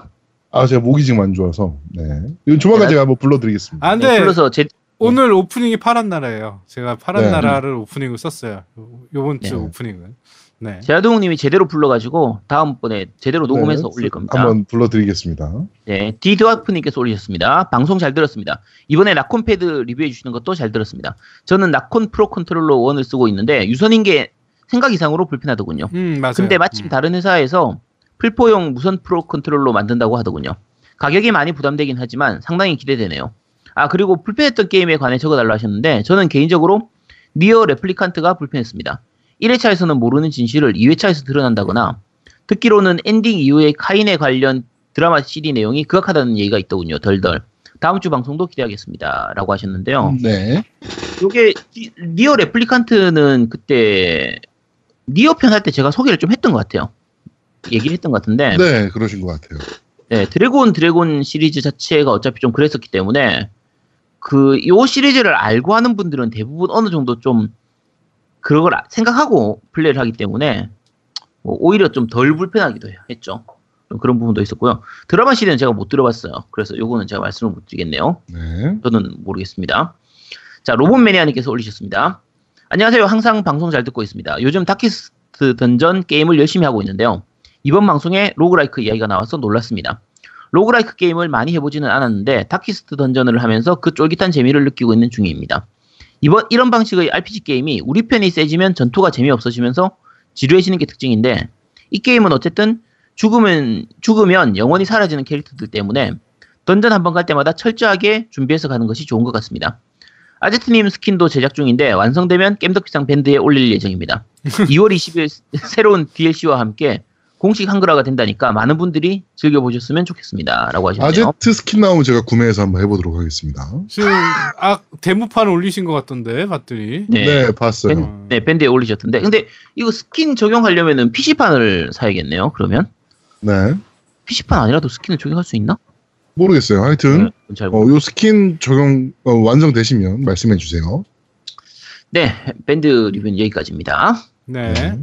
아, 제가 목이 지금 안 좋아서. 네. 이건 조만간 네. 제가 한번 불러드리겠습니다. 아 네, 불러서 제 오늘 오프닝이 파란 나라예요. 제가 파란 네. 나라를 오프닝으로 썼어요. 요- 요번 주 네. 오프닝은. 네. 제아도목님이 제대로 불러가지고 다음번에 제대로 녹음해서 네, 올릴 겁니다. 한번 불러드리겠습니다. 네, 디드와프님께서 올리셨습니다. 방송 잘 들었습니다. 이번에 Nacon 패드 리뷰해 주시는 것도 잘 들었습니다. 저는 Nacon Pro Controller 1을 쓰고 있는데 유선인 게 생각 이상으로 불편하더군요. 음 맞아요. 근데 마침 음. 다른 회사에서 풀포용 무선 Pro Controller 만든다고 하더군요. 가격이 많이 부담되긴 하지만 상당히 기대되네요. 아 그리고 불편했던 게임에 관해 적어달라 하셨는데 저는 개인적으로 NieR Replicant가 불편했습니다. 1회차에서는 모르는 진실을 2회차에서 드러난다거나 듣기로는 엔딩 이후에 카인에 관련 드라마 CD 내용이 극악하다는 얘기가 있더군요. 덜덜. 다음 주 방송도 기대하겠습니다. 라고 하셨는데요. 네. 요게 니- NieR Replicant는 그때 NieR 편 할 때 제가 소개를 좀 했던 것 같아요. 얘기를 했던 것 같은데 네, 그러신 것 같아요. 네, 드래그 온 드라군 시리즈 자체가 어차피 좀 그랬었기 때문에 그 요 시리즈를 알고 하는 분들은 대부분 어느 정도 좀 그걸 아- 생각하고 플레이를 하기 때문에 뭐 오히려 좀 덜 불편하기도 했죠. 좀 그런 부분도 있었고요. 드라마 시리즈는 제가 못 들어봤어요. 그래서 요거는 제가 말씀을 못 드리겠네요. 네. 저는 모르겠습니다. 자, 로봇 매니아님께서 올리셨습니다. 안녕하세요. 항상 방송 잘 듣고 있습니다. 요즘 다키스트 던전 게임을 열심히 하고 있는데요. 이번 방송에 roguelike 이야기가 나와서 놀랐습니다. roguelike 게임을 많이 해보지는 않았는데 다키스트 던전을 하면서 그 쫄깃한 재미를 느끼고 있는 중입니다. 이번 이런 방식의 RPG 게임이 우리 편이 세지면 전투가 재미없어지면서 지루해지는 게 특징인데 이 게임은 어쨌든 죽으면 죽으면 영원히 사라지는 캐릭터들 때문에 던전 한 번 갈 때마다 철저하게 준비해서 가는 것이 좋은 것 같습니다. 아제트님 스킨도 제작 중인데 완성되면 겜덕비상 밴드에 올릴 예정입니다. *laughs* 2월 20일 새로운 DLC와 함께 공식 한글화가 된다니까 많은 분들이 즐겨보셨으면 좋겠습니다. 라고 하셨네요. 아제트 스킨 나오면 제가 구매해서 한번 해보도록 하겠습니다. 지금 아 데모판 올리신 것 같던데 봤더니. 네, 네. 봤어요. 음. 네, 밴드에 올리셨던데. 근데 이거 스킨 적용하려면은 PC판을 사야겠네요. 그러면 네. PC판 아니라도 스킨을 적용할 수 있나? 모르겠어요. 하여튼 네, 잘 어, 요 스킨 적용 어, 완성되시면 말씀해 주세요. 네, 밴드 리뷰는 여기까지입니다. 네.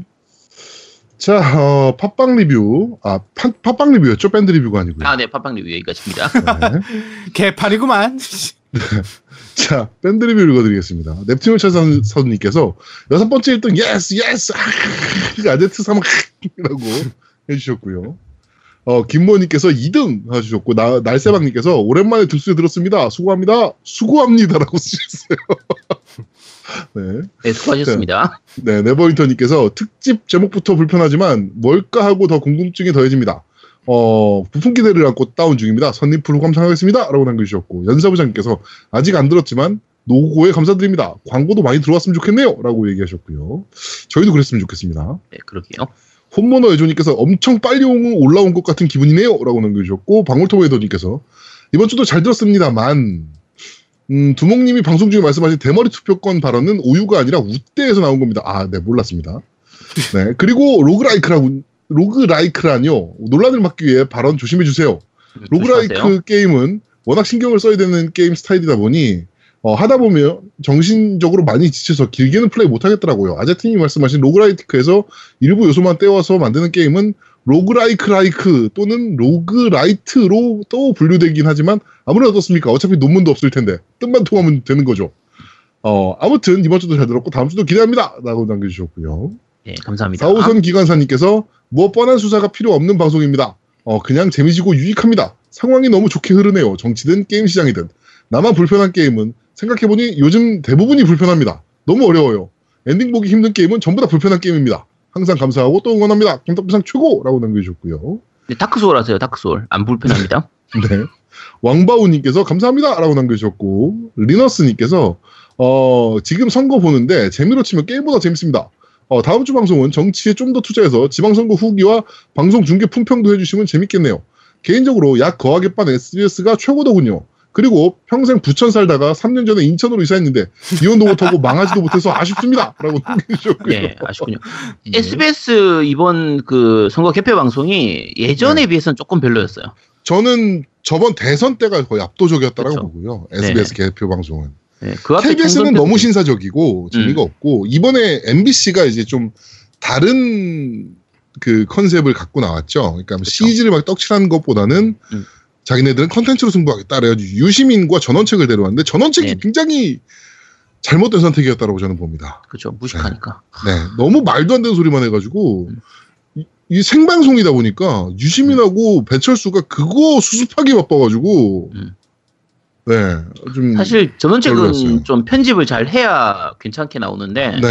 자, 어, 팟빵 리뷰. 아, 파, 팟빵 리뷰였죠? 밴드 리뷰가 아니고요. 아, 네, 팟빵 리뷰 여기까지입니다. 네. *laughs* 개판이구만. 자, 밴드 리뷰 읽어드리겠습니다. 넵튠을 찾은 선님께서 여섯 번째 1등 yes yes 아, 아제트 사막이라고 해주셨고요. 어, 김모님께서 2등 해주셨고 나, 날새방님께서 오랜만에 두수에 들었습니다. 수고합니다. 수고합니다라고 *laughs* 쓰셨어요. *laughs* 네. 네, 수고하셨습니다. 네, 네버윈터님께서 특집 제목부터 불편하지만 뭘까 하고 더 궁금증이 더해집니다. 어, 부푼 기대를 안고 다운 중입니다. 선리플 감상하겠습니다. 라고 남겨주셨고, 연사부장님께서 아직 안 들었지만 노고에 감사드립니다. 광고도 많이 들어왔으면 좋겠네요. 라고 얘기하셨고요. 저희도 그랬으면 좋겠습니다. 네, 그러게요. 홈모너 애조님께서 엄청 빨리 온- 올라온 것 같은 기분이네요. 라고 남겨주셨고, 방울토메이도님께서 이번 주도 잘 들었습니다만, 음, 두목님이 방송 중에 말씀하신 대머리 투표권 발언은 오유가 아니라 웃대에서 나온 겁니다. 아, 네, 몰랐습니다. 네, 그리고 roguelike라고, roguelike라뇨. 논란을 막기 위해 발언 조심해주세요. roguelike 조심하세요. 게임은 워낙 신경을 써야 되는 게임 스타일이다 보니 어, 하다 보면 정신적으로 많이 지쳐서 길게는 플레이 못 하겠더라고요. 아제트님이 말씀하신 roguelike에서 일부 요소만 떼와서 만드는 게임은 roguelike like 또는 roguelite로 또 분류되긴 하지만 아무래도 어떻습니까? 어차피 논문도 없을 텐데 뜻만 통하면 되는 거죠. 어, 아무튼 이번 주도 잘 들었고 다음 주도 기대합니다. 라고 남겨주셨고요. 네, 감사합니다. 4호선 기관사님께서 무엇 뻔한 수사가 필요 없는 방송입니다. 어, 그냥 재미지고 유익합니다. 상황이 너무 좋게 흐르네요. 정치든 게임 시장이든. 나만 불편한 게임은 생각해보니 요즘 대부분이 불편합니다. 너무 어려워요. 엔딩 보기 힘든 게임은 전부 다 불편한 게임입니다. 항상 감사하고 또 응원합니다. 겜덕비상 최고라고 남겨주셨고요. 네, 다크소울 하세요, 다크소울. 안 불편합니다. *laughs* 네. 왕바우님께서 감사합니다. 라고 남겨주셨고, 리너스님께서, 어, 지금 선거 보는데 재미로 치면 게임보다 재밌습니다. 어, 다음 주 방송은 정치에 좀 더 투자해서 지방선거 후기와 방송 중계 품평도 해주시면 재밌겠네요. 개인적으로 약 거하게 빤 SBS가 최고더군요. 그리고 평생 부천 살다가 3년 전에 인천으로 이사했는데 이혼도 못하고 망하지도 못해서 아쉽습니다. 라고 남겨주셨고요. 네, 아쉽군요. 네. SBS 이번 그 선거 개표 방송이 예전에 네. 비해서는 조금 별로였어요. 저는 저번 대선 때가 거의 압도적이었다고 그쵸. 보고요. SBS 개표 방송은. 네, 그 KBS는 너무 신사적이고 재미가 음. 없고 이번에 MBC가 이제 좀 다른 그 컨셉을 갖고 나왔죠. 그러니까 그쵸. CG를 막 떡칠하는 것보다는 음. 자기네들은 컨텐츠로 승부하겠다. 그래가지고 유시민과 전원책을 데려왔는데 전원책이 네. 굉장히 잘못된 선택이었다고 저는 봅니다. 그렇죠. 무식하니까. 네, 너무 말도 안 되는 소리만 해가지고 음. 이, 이 생방송이다 보니까 유시민하고 배철수가 그거 수습하기 바빠가지고 음. 네, 좀 사실 전원책은. 좀 편집을 잘 해야 괜찮게 나오는데 네.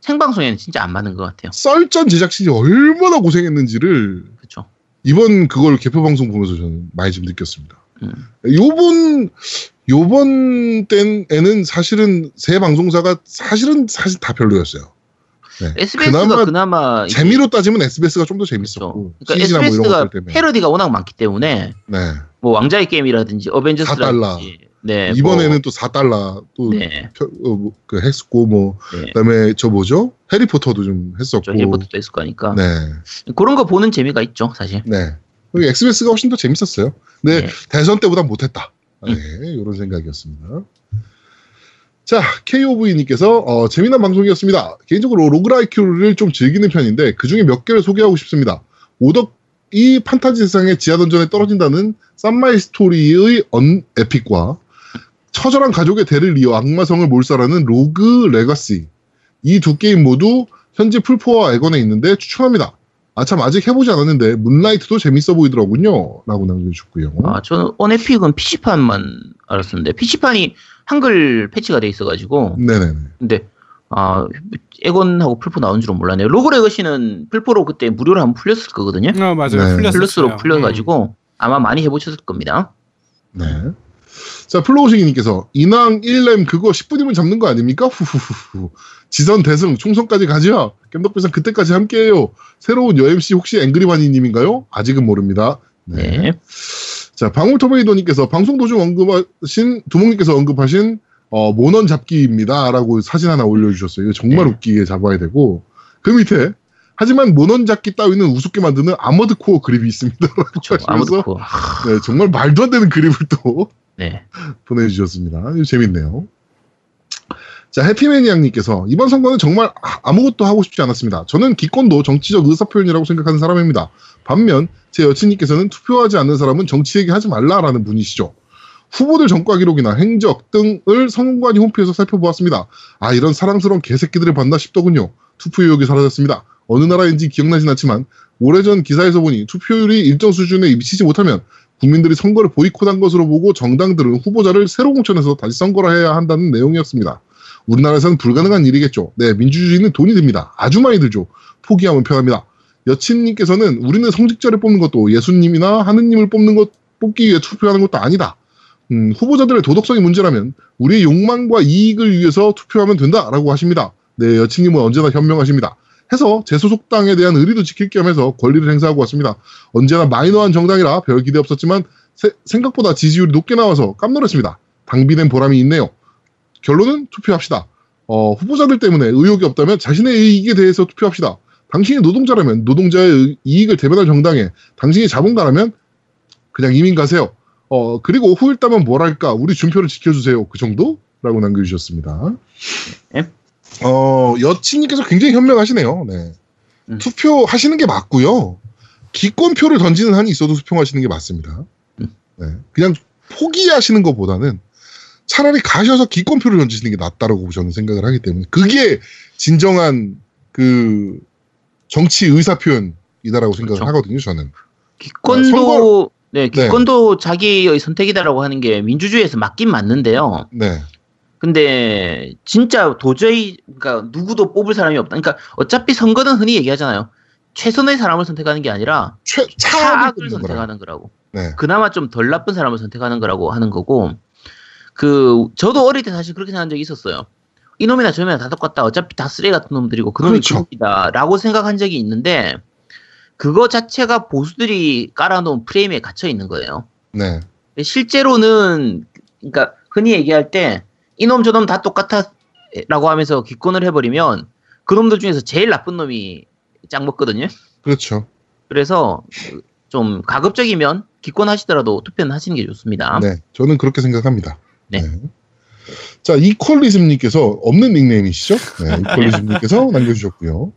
생방송에는 진짜 안 맞는 것 같아요. 썰전 제작진이 얼마나 고생했는지를 그렇죠. 이번 그걸 개표 방송 보면서 저는 많이 좀 느꼈습니다. 음. 요번 요번 때에는 사실은 새 방송사가 사실은 사실 다 별로였어요. 네. SBS가 그나마 그나마, 재미로 따지면 SBS가 좀 더 재밌었고 그렇죠. 그러니까 뭐 SBS가 때문에 패러디가 워낙 많기 때문에 네. 뭐 왕자의 게임이라든지 어벤져스라든지 네, 이번에는 뭐, 또 4달러 또 네, 펴- 어, 뭐, 그 했었고 뭐 네. 그다음에 저 뭐죠 해리포터도 좀 했었고 저 힐버트도 했을 거니까 네. 그런 거 보는 재미가 있죠 사실. 네. 그리고 XBS가 훨씬 더 재밌었어요. 근데 네. 대선 때보다 못했다. 네, 음. 이런 생각이었습니다. 자, KOV님께서 어, 재미난 방송이었습니다. 개인적으로 로그라이큐를 좀 즐기는 편인데 그 중에 몇 개를 소개하고 싶습니다. 오덕이 판타지 세상의 지하 던전에 떨어진다는 쌈마이 스토리의 언에픽과 처절한 가족의 대를 이어 악마성을 몰살하는 로그 레가시 이 두 게임 모두 현재 플포와 엑원에 있는데 추천합니다. 아 참 아직 해보지 않았는데 문라이트도 재밌어 보이더라군요. 라고 남겨주셨고요. 아 저는 언에픽은 PC판만 알았었는데 PC판이 한글 패치가 돼 있어가지고 네네네. 근데 아 엑원하고 플포 나온 줄은 몰랐네요. 로그 레거시는 플포로 그때 무료로 한번 풀렸을 거거든요. 어, 맞아요. 네. 플러스로 풀려가지고 아마 많이 해보셨을 겁니다. 네. 자, 플로우식이님께서 인왕 1렙 그거 10분이면 잡는 거 아닙니까? 후후후후. 지선 대승 총선까지 가죠. 겜덕비상 그때까지 함께해요. 새로운 여MC 혹시 앵그리바니님인가요? 아직은 모릅니다. 네. 네. 자, 방울토메이도님께서 방송 도중 언급하신 두목님께서 언급하신 어, 모넌 잡기입니다라고 사진 하나 올려주셨어요. 이거 정말 네. 웃기게 잡아야 되고 그 밑에 하지만 모넌 잡기 따위는 우습게 만드는 아머드 코어 그립이 있습니다. 그렇죠. 아무도 그, 네, 정말 말도 안 되는 그립을 또 네. 보내주셨습니다. 재밌네요. 자, 해피매니악님께서 이번 선거는 정말 아- 아무것도 하고 싶지 않았습니다. 저는 기권도 정치적 의사표현이라고 생각하는 사람입니다. 반면 제 여친님께서는 투표하지 않는 사람은 정치 얘기하지 말라라는 분이시죠. 후보들 전과 기록이나 행적 등을 선관위 홈페이지에서 살펴보았습니다. 아 이런 사랑스러운 개새끼들을 봤나 싶더군요. 투표 의혹이 사라졌습니다. 어느 나라인지 기억나진 않지만 오래전 기사에서 보니 투표율이 일정 수준에 미치지 못하면 국민들이 선거를 보이콧한 것으로 보고 정당들은 후보자를 새로 공천해서 다시 선거를 해야 한다는 내용이었습니다. 우리나라에서는 불가능한 일이겠죠. 네, 민주주의는 돈이 듭니다. 아주 많이 들죠. 포기하면 편합니다. 여친님께서는 우리는 성직자를 뽑는 것도 예수님이나 하느님을 뽑는 것 뽑기 위해 투표하는 것도 아니다. 음, 후보자들의 도덕성이 문제라면 우리의 욕망과 이익을 위해서 투표하면 된다라고 하십니다. 네, 여친님은 언제나 현명하십니다. 해서 제 소속당에 대한 의리도 지킬 겸 해서 권리를 행사하고 왔습니다. 언제나 마이너한 정당이라 별 기대 없었지만 세- 생각보다 지지율이 높게 나와서 깜놀했습니다. 당비된 보람이 있네요. 결론은 투표합시다. 어, 후보자들 때문에 의혹이 없다면 자신의 이익에 대해서 투표합시다. 당신이 노동자라면 노동자의 의- 이익을 대변할 정당에 당신이 자본가라면 그냥 이민 가세요. 어, 그리고 후일담은 뭐랄까, 우리 준표를 지켜주세요. 그 정도? 라고 남겨주셨습니다. 예? 어, 여친님께서 굉장히 현명하시네요. 네. 음. 투표하시는 게 맞고요. 기권표를 던지는 한이 있어도 투표하시는 게 맞습니다. 음. 네. 그냥 포기하시는 것보다는 차라리 가셔서 기권표를 던지시는 게 낫다라고 저는 생각을 하기 때문에 그게 진정한 그 정치 의사 표현이다라고 생각을 그렇죠. 하거든요. 저는. 기권도 네, 기권도 자기의 선택이다라고 하는 게 민주주의에서 맞긴 맞는데요. 네. 근데 진짜 도저히 그러니까 누구도 뽑을 사람이 없다. 그러니까 어차피 선거는 흔히 얘기하잖아요. 최선의 사람을 선택하는 게 아니라 최, 차악을. 선택하는 거라고. 네. 그나마 좀 덜 나쁜 사람을 선택하는 거라고 하는 거고. 그 저도 어릴 때 사실 그렇게 생각한 적이 있었어요. 이놈이나 저놈이나 다 똑같다. 어차피 다 쓰레기 같은 놈들이고 그놈이 그렇죠. 그놈이다 라고 생각한 적이 있는데 그거 자체가 보수들이 깔아놓은 프레임에 갇혀 있는 거예요. 네. 실제로는 그러니까 흔히 얘기할 때 이놈 저놈 다 똑같아라고 하면서 기권을 해버리면 그놈들 중에서 제일 나쁜 놈이 짱 먹거든요. 그렇죠. 그래서 그좀 가급적이면 기권하시더라도 투표는 하시는 게 좋습니다. 네. 저는 그렇게 생각합니다. 네. 자, 이퀄리즘님께서 없는 닉네임이시죠? 네. 이퀄리즘님께서 *laughs* 남겨주셨고요.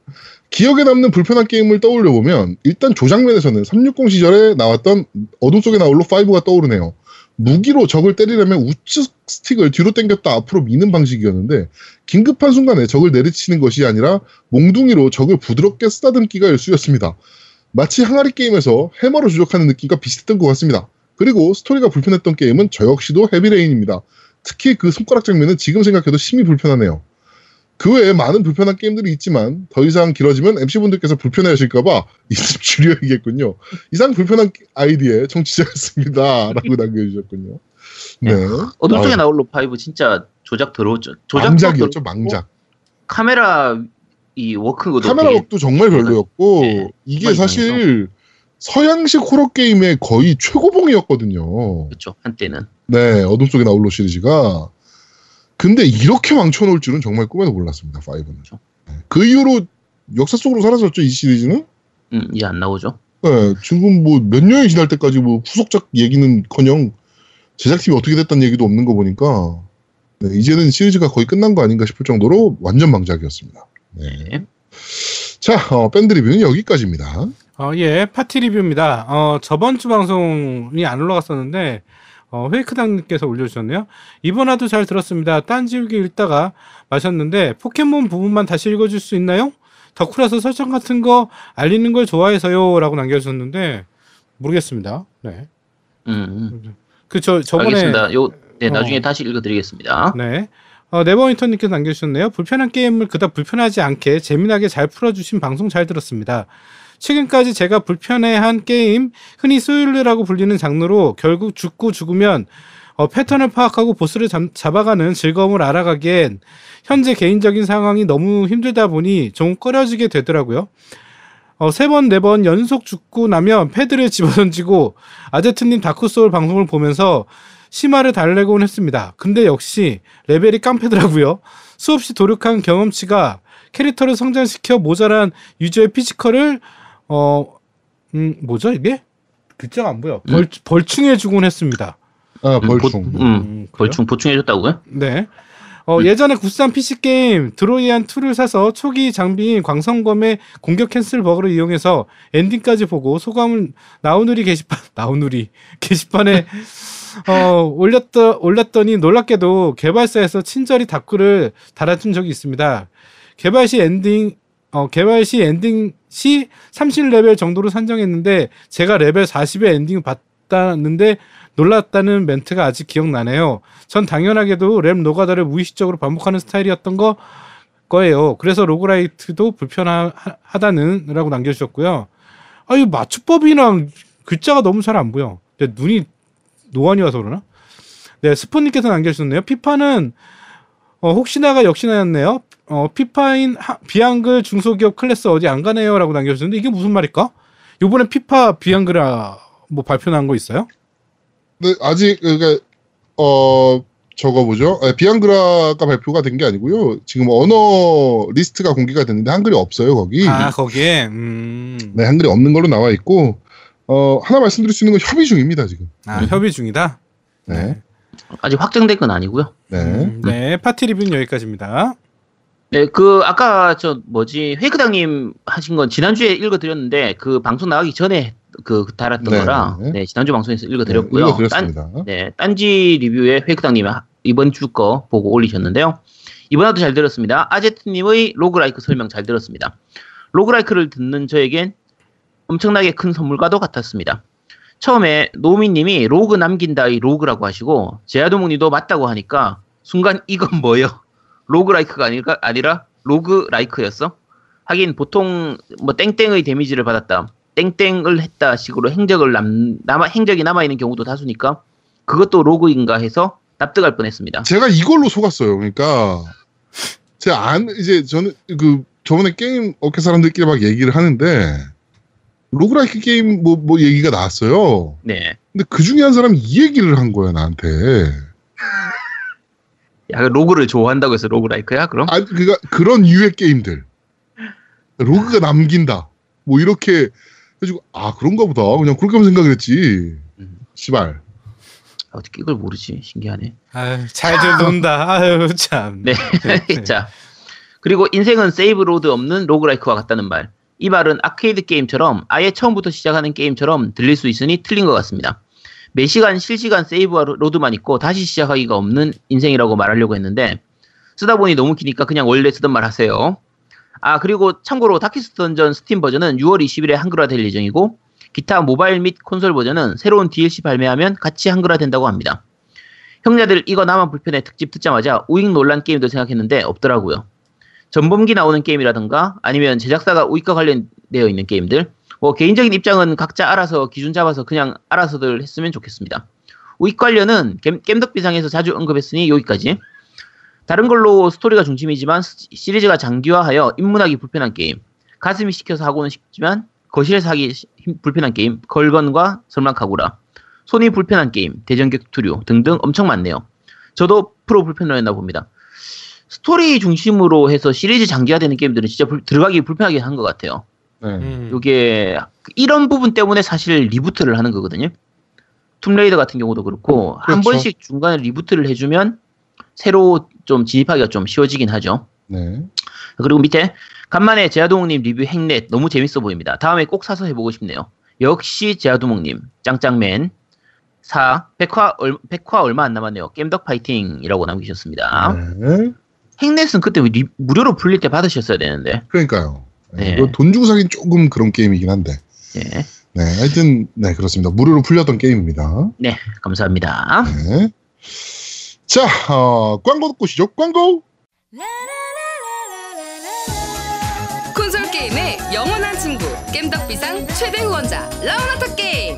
기억에 남는 불편한 게임을 떠올려 보면 일단 조장면에서는 360 시절에 나왔던 어둠 속의 나홀로 5가 떠오르네요. 무기로 적을 때리려면 우측 스틱을 뒤로 당겼다 앞으로 미는 방식이었는데 긴급한 순간에 적을 내리치는 것이 아니라 몽둥이로 적을 부드럽게 쓰다듬기가 일쑤였습니다. 마치 항아리 게임에서 해머를 조작하는 느낌과 비슷했던 것 같습니다. 그리고 스토리가 불편했던 게임은 저 역시도 헤비레인입니다. 특히 그 손가락 장면은 지금 생각해도 심히 불편하네요. 그 외에 많은 불편한 게임들이 있지만 더 이상 길어지면 MC분들께서 불편해 하실까봐 *laughs* 이집 줄여야겠군요. 이상 불편한 아이디의 청취자였습니다. *laughs* 라고 남겨주셨군요. 네. 어둠 속의 아, 나홀로 5 진짜 조작 더러웠죠. 조작 망작이었죠, 망작. 카메라 이 워크도 카메라 웍도 정말 별로였고, 네, 이게 사실 서양식 호러 게임의 거의 최고봉이었거든요. 그렇죠 한때는. 네, 어둠 속의 나홀로 시리즈가. 근데 이렇게 망쳐놓을 줄은 정말 꿈에도 몰랐습니다, 5는. 그렇죠. 그 이후로 역사 속으로 사라졌죠, 이 시리즈는? 음, 이제 안 나오죠. 네, 지금 뭐 몇 년이 지날 때까지 뭐 후속작 얘기는 커녕 제작팀이 어떻게 됐다는 얘기도 없는 거 보니까 네, 이제는 시리즈가 거의 끝난 거 아닌가 싶을 정도로 완전 망작이었습니다. 네. 네. 자, 어, 밴드 리뷰는 여기까지입니다. 어, 예, 파티 리뷰입니다. 어, 저번 주 방송이 안 올라갔었는데, 어, 페이크당님께서 올려주셨네요. 이번 화도 잘 들었습니다. 딴지우기 읽다가 마셨는데, 포켓몬 부분만 다시 읽어줄 수 있나요? 덕후라서 설정 같은 거 알리는 걸 좋아해서요. 라고 남겨주셨는데, 모르겠습니다. 네. 음, 그, 저, 저번에. 알겠습니다. 요 네, 나중에 어. 다시 읽어드리겠습니다. 네. 어, 네버윈터님께서 남겨주셨네요. 불편한 게임을 그닥 불편하지 않게 재미나게 잘 풀어주신 방송 잘 들었습니다. 최근까지 제가 불편해한 게임, 흔히 소일르라고 불리는 장르로 결국 죽고 죽으면 어, 패턴을 파악하고 보스를 잡, 잡아가는 즐거움을 알아가기엔 현재 개인적인 상황이 너무 힘들다 보니 좀 꺼려지게 되더라고요. 어, 세 번, 네 번 연속 죽고 나면 패드를 *laughs* 집어던지고 아제트님 다크소울 방송을 보면서 심화를 달래곤 했습니다. 근데 역시 레벨이 깡패더라고요. 수없이 노력한 경험치가 캐릭터를 성장시켜 모자란 유저의 physical을 어, 음, 뭐죠 이게? 글자가 안 보여. 벌, 벌충해주곤 했습니다. 아 음, 벌충. 보, 음, 음, 그래요? 벌충 보충해줬다고요? 네. 어, 예전에 국산 PC 게임 드로이안 2를 사서 초기 장비인 광선검의 공격 cancel 버그를 이용해서 엔딩까지 보고 소감을 나우누리 게시판 *laughs* 나우누리 게시판에 어, 올렸더 올렸더니 놀랍게도 개발사에서 친절히 답글을 달아준 적이 있습니다. 개발 시 엔딩 어, 개발 시 엔딩 시 30레벨 정도로 산정했는데 제가 레벨 40의 엔딩 받았는데 놀랐다는 멘트가 아직 기억나네요. 전 당연하게도 렙 노가다를 무의식적으로 반복하는 스타일이었던 거 거예요. 그래서 roguelite도 불편하다는 라고 남겨주셨고요. 아, 이 맞춤법이랑 글자가 너무 잘 안 보여. 내 눈이 노안이 와서 그러나? 네, 스푼님께서 남겨주셨네요. 피파는 어, 혹시나가 역시나였네요. 어, 피파인 하- 비한글 중소기업 클래스 어디 안 가네요. 라고 남겨주셨는데 이게 무슨 말일까? 요번에 피파 비한글화 뭐 발표 난거 있어요? 근데 아직 그러니까 어 저거 뭐죠? 아, 비한글화가 발표가 된 게 아니고요. 지금 언어 리스트가 공개가 됐는데 한글이 없어요 거기. 아, 거기에? 음. 네 한글이 없는 걸로 나와 있고 어 하나 말씀드릴 수 있는 건 협의 중입니다 지금. 아, 협의 중이다? 네. 아직 확정된 건 아니고요. 네. 음, 네, 파티 리뷰는 여기까지입니다. 네, 그 아까 저 뭐지 회크당님 하신 건 지난주에 읽어드렸는데 그 방송 나가기 전에 그 달았던 네, 거라 네. 네, 지난주 방송에서 읽어드렸고요. 네, 읽어드렸습니다. 딴, 네, 딴지 리뷰에 회크당님 이번 주 거 보고 올리셨는데요. 이번에도 잘 들었습니다. 아제트님의 roguelike 설명 잘 들었습니다. roguelike를 듣는 저에겐 엄청나게 큰 선물과도 같았습니다. 처음에 노미님이 로그 남긴다의 log라고 하시고 제아도목님도 맞다고 하니까 순간 이건 뭐요? roguelike가 아닐까 아니라 loglike였어? 하긴 보통 뭐 땡땡의 damage를 받았다, 땡땡을 했다 식으로 행적을 남 남아 행적이 남아 있는 경우도 다수니까 그것도 log인가 해서 납득할 뻔했습니다. 제가 이걸로 속았어요. 그러니까 제가 안 이제 저는 그 저번에 게임 업계 사람들끼리 막 얘기를 하는데 roguelike 게임 뭐 뭐 얘기가 나왔어요. 네, 근데 그 중에 한 사람이 이 얘기를 한 거야 나한테. 야 log를 좋아한다고 해서 loglike야 그럼? 아 그니까 그런 유의 게임들 log가 남긴다. 뭐 이렇게 해가지고 아 그런가 보다. 그냥 그렇게 하면 생각을 했지. 음. 시발. 어떻게 이걸 모르지? 신기하네. 아유, 잘들 논다. 아유, 참. 네. *laughs* 자. 그리고 인생은 save load 없는 roguelike와 같다는 말. 이 말은 아케이드 게임처럼 아예 처음부터 시작하는 게임처럼 들릴 수 있으니 틀린 것 같습니다. 매 시간 실시간 save와 로- load만 있고 다시 시작하기가 없는 인생이라고 말하려고 했는데 쓰다 보니 너무 기니까 그냥 원래 쓰던 말 하세요. 아 그리고 참고로 다키스트 던전 스팀 버전은 6월 20일에 한글화 될 예정이고 기타 모바일 및 콘솔 버전은 새로운 DLC 발매하면 같이 한글화 된다고 합니다. 형제들 이거 나만 불편해 특집 듣자마자 우익 논란 게임도 생각했는데 없더라고요. 전범기 나오는 게임이라든가 아니면 제작사가 우익과 관련되어 있는 게임들 뭐 개인적인 입장은 각자 알아서 기준 잡아서 그냥 알아서들 했으면 좋겠습니다. 우익 관련은 겜, 겜덕비상에서 자주 언급했으니 여기까지. 다른 걸로 스토리가 중심이지만 시- 시리즈가 장기화하여 입문하기 불편한 게임. 가슴이 시켜서 하고는 싶지만 거실에서 하기 불편한 게임. 걸건과 섬란카구라. 손이 불편한 게임. 대전격투류 등등 엄청 많네요. 저도 프로 불편러였나 봅니다. 스토리 중심으로 해서 시리즈 장기화되는 게임들은 진짜 불- 들어가기 불편하게 한 것 같아요. 네. 음. 요게 이런 부분 때문에 사실 reboot를 하는 거거든요. 툼레이더 같은 경우도 그렇고 한 그렇죠. 번씩 중간에 reboot를 해주면 새로 좀 진입하기가 좀 쉬워지긴 하죠. 네. 그리고 밑에 간만에 제아도목님 리뷰 핵넷 너무 재밌어 보입니다. 다음에 꼭 사서 해보고 싶네요. 역시 제아도목님 짱짱맨 4 백화, 얼, 백화 얼마 안 남았네요. 겜덕 파이팅이라고 남기셨습니다. 네. 핵넷은 그때 리- 무료로 풀릴 때 받으셨어야 되는데. 그러니까요. 네. 네. 이거 돈 주고 사긴 조금 그런 게임이긴 한데. 예. 네. 하여튼 네 그렇습니다. 무료로 풀렸던 게임입니다. 네, 감사합니다. 네. 자, 어, 광고 듣고 오시죠. 광고. 콘솔 게임의 영원한 친구 겜덕비상 최대 후원자 라운하터 게임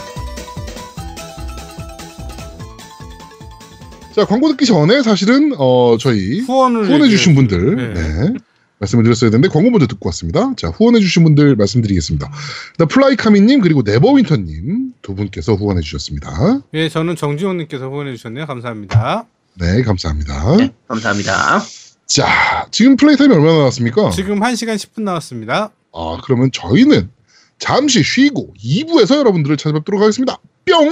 자, 광고 듣기 전에 사실은 어 저희 후원을 후원해주신 분들 네. 네. 말씀을 드렸어야 되는데 광고 먼저 듣고 왔습니다. 자, 후원해주신 분들 말씀드리겠습니다. 일단 플라이카미님 그리고 네버윈터님 두 분께서 후원해주셨습니다. 예, 저는 정지용님께서 후원해 주셨네요. 감사합니다. 네, 감사합니다. 네, 감사합니다. 자, 지금 플레이 타임이 얼마나 나왔습니까? 지금 1시간 10분 나왔습니다. 아, 그러면 저희는 잠시 쉬고 2부에서 여러분들을 찾아뵙도록 하겠습니다. 뿅!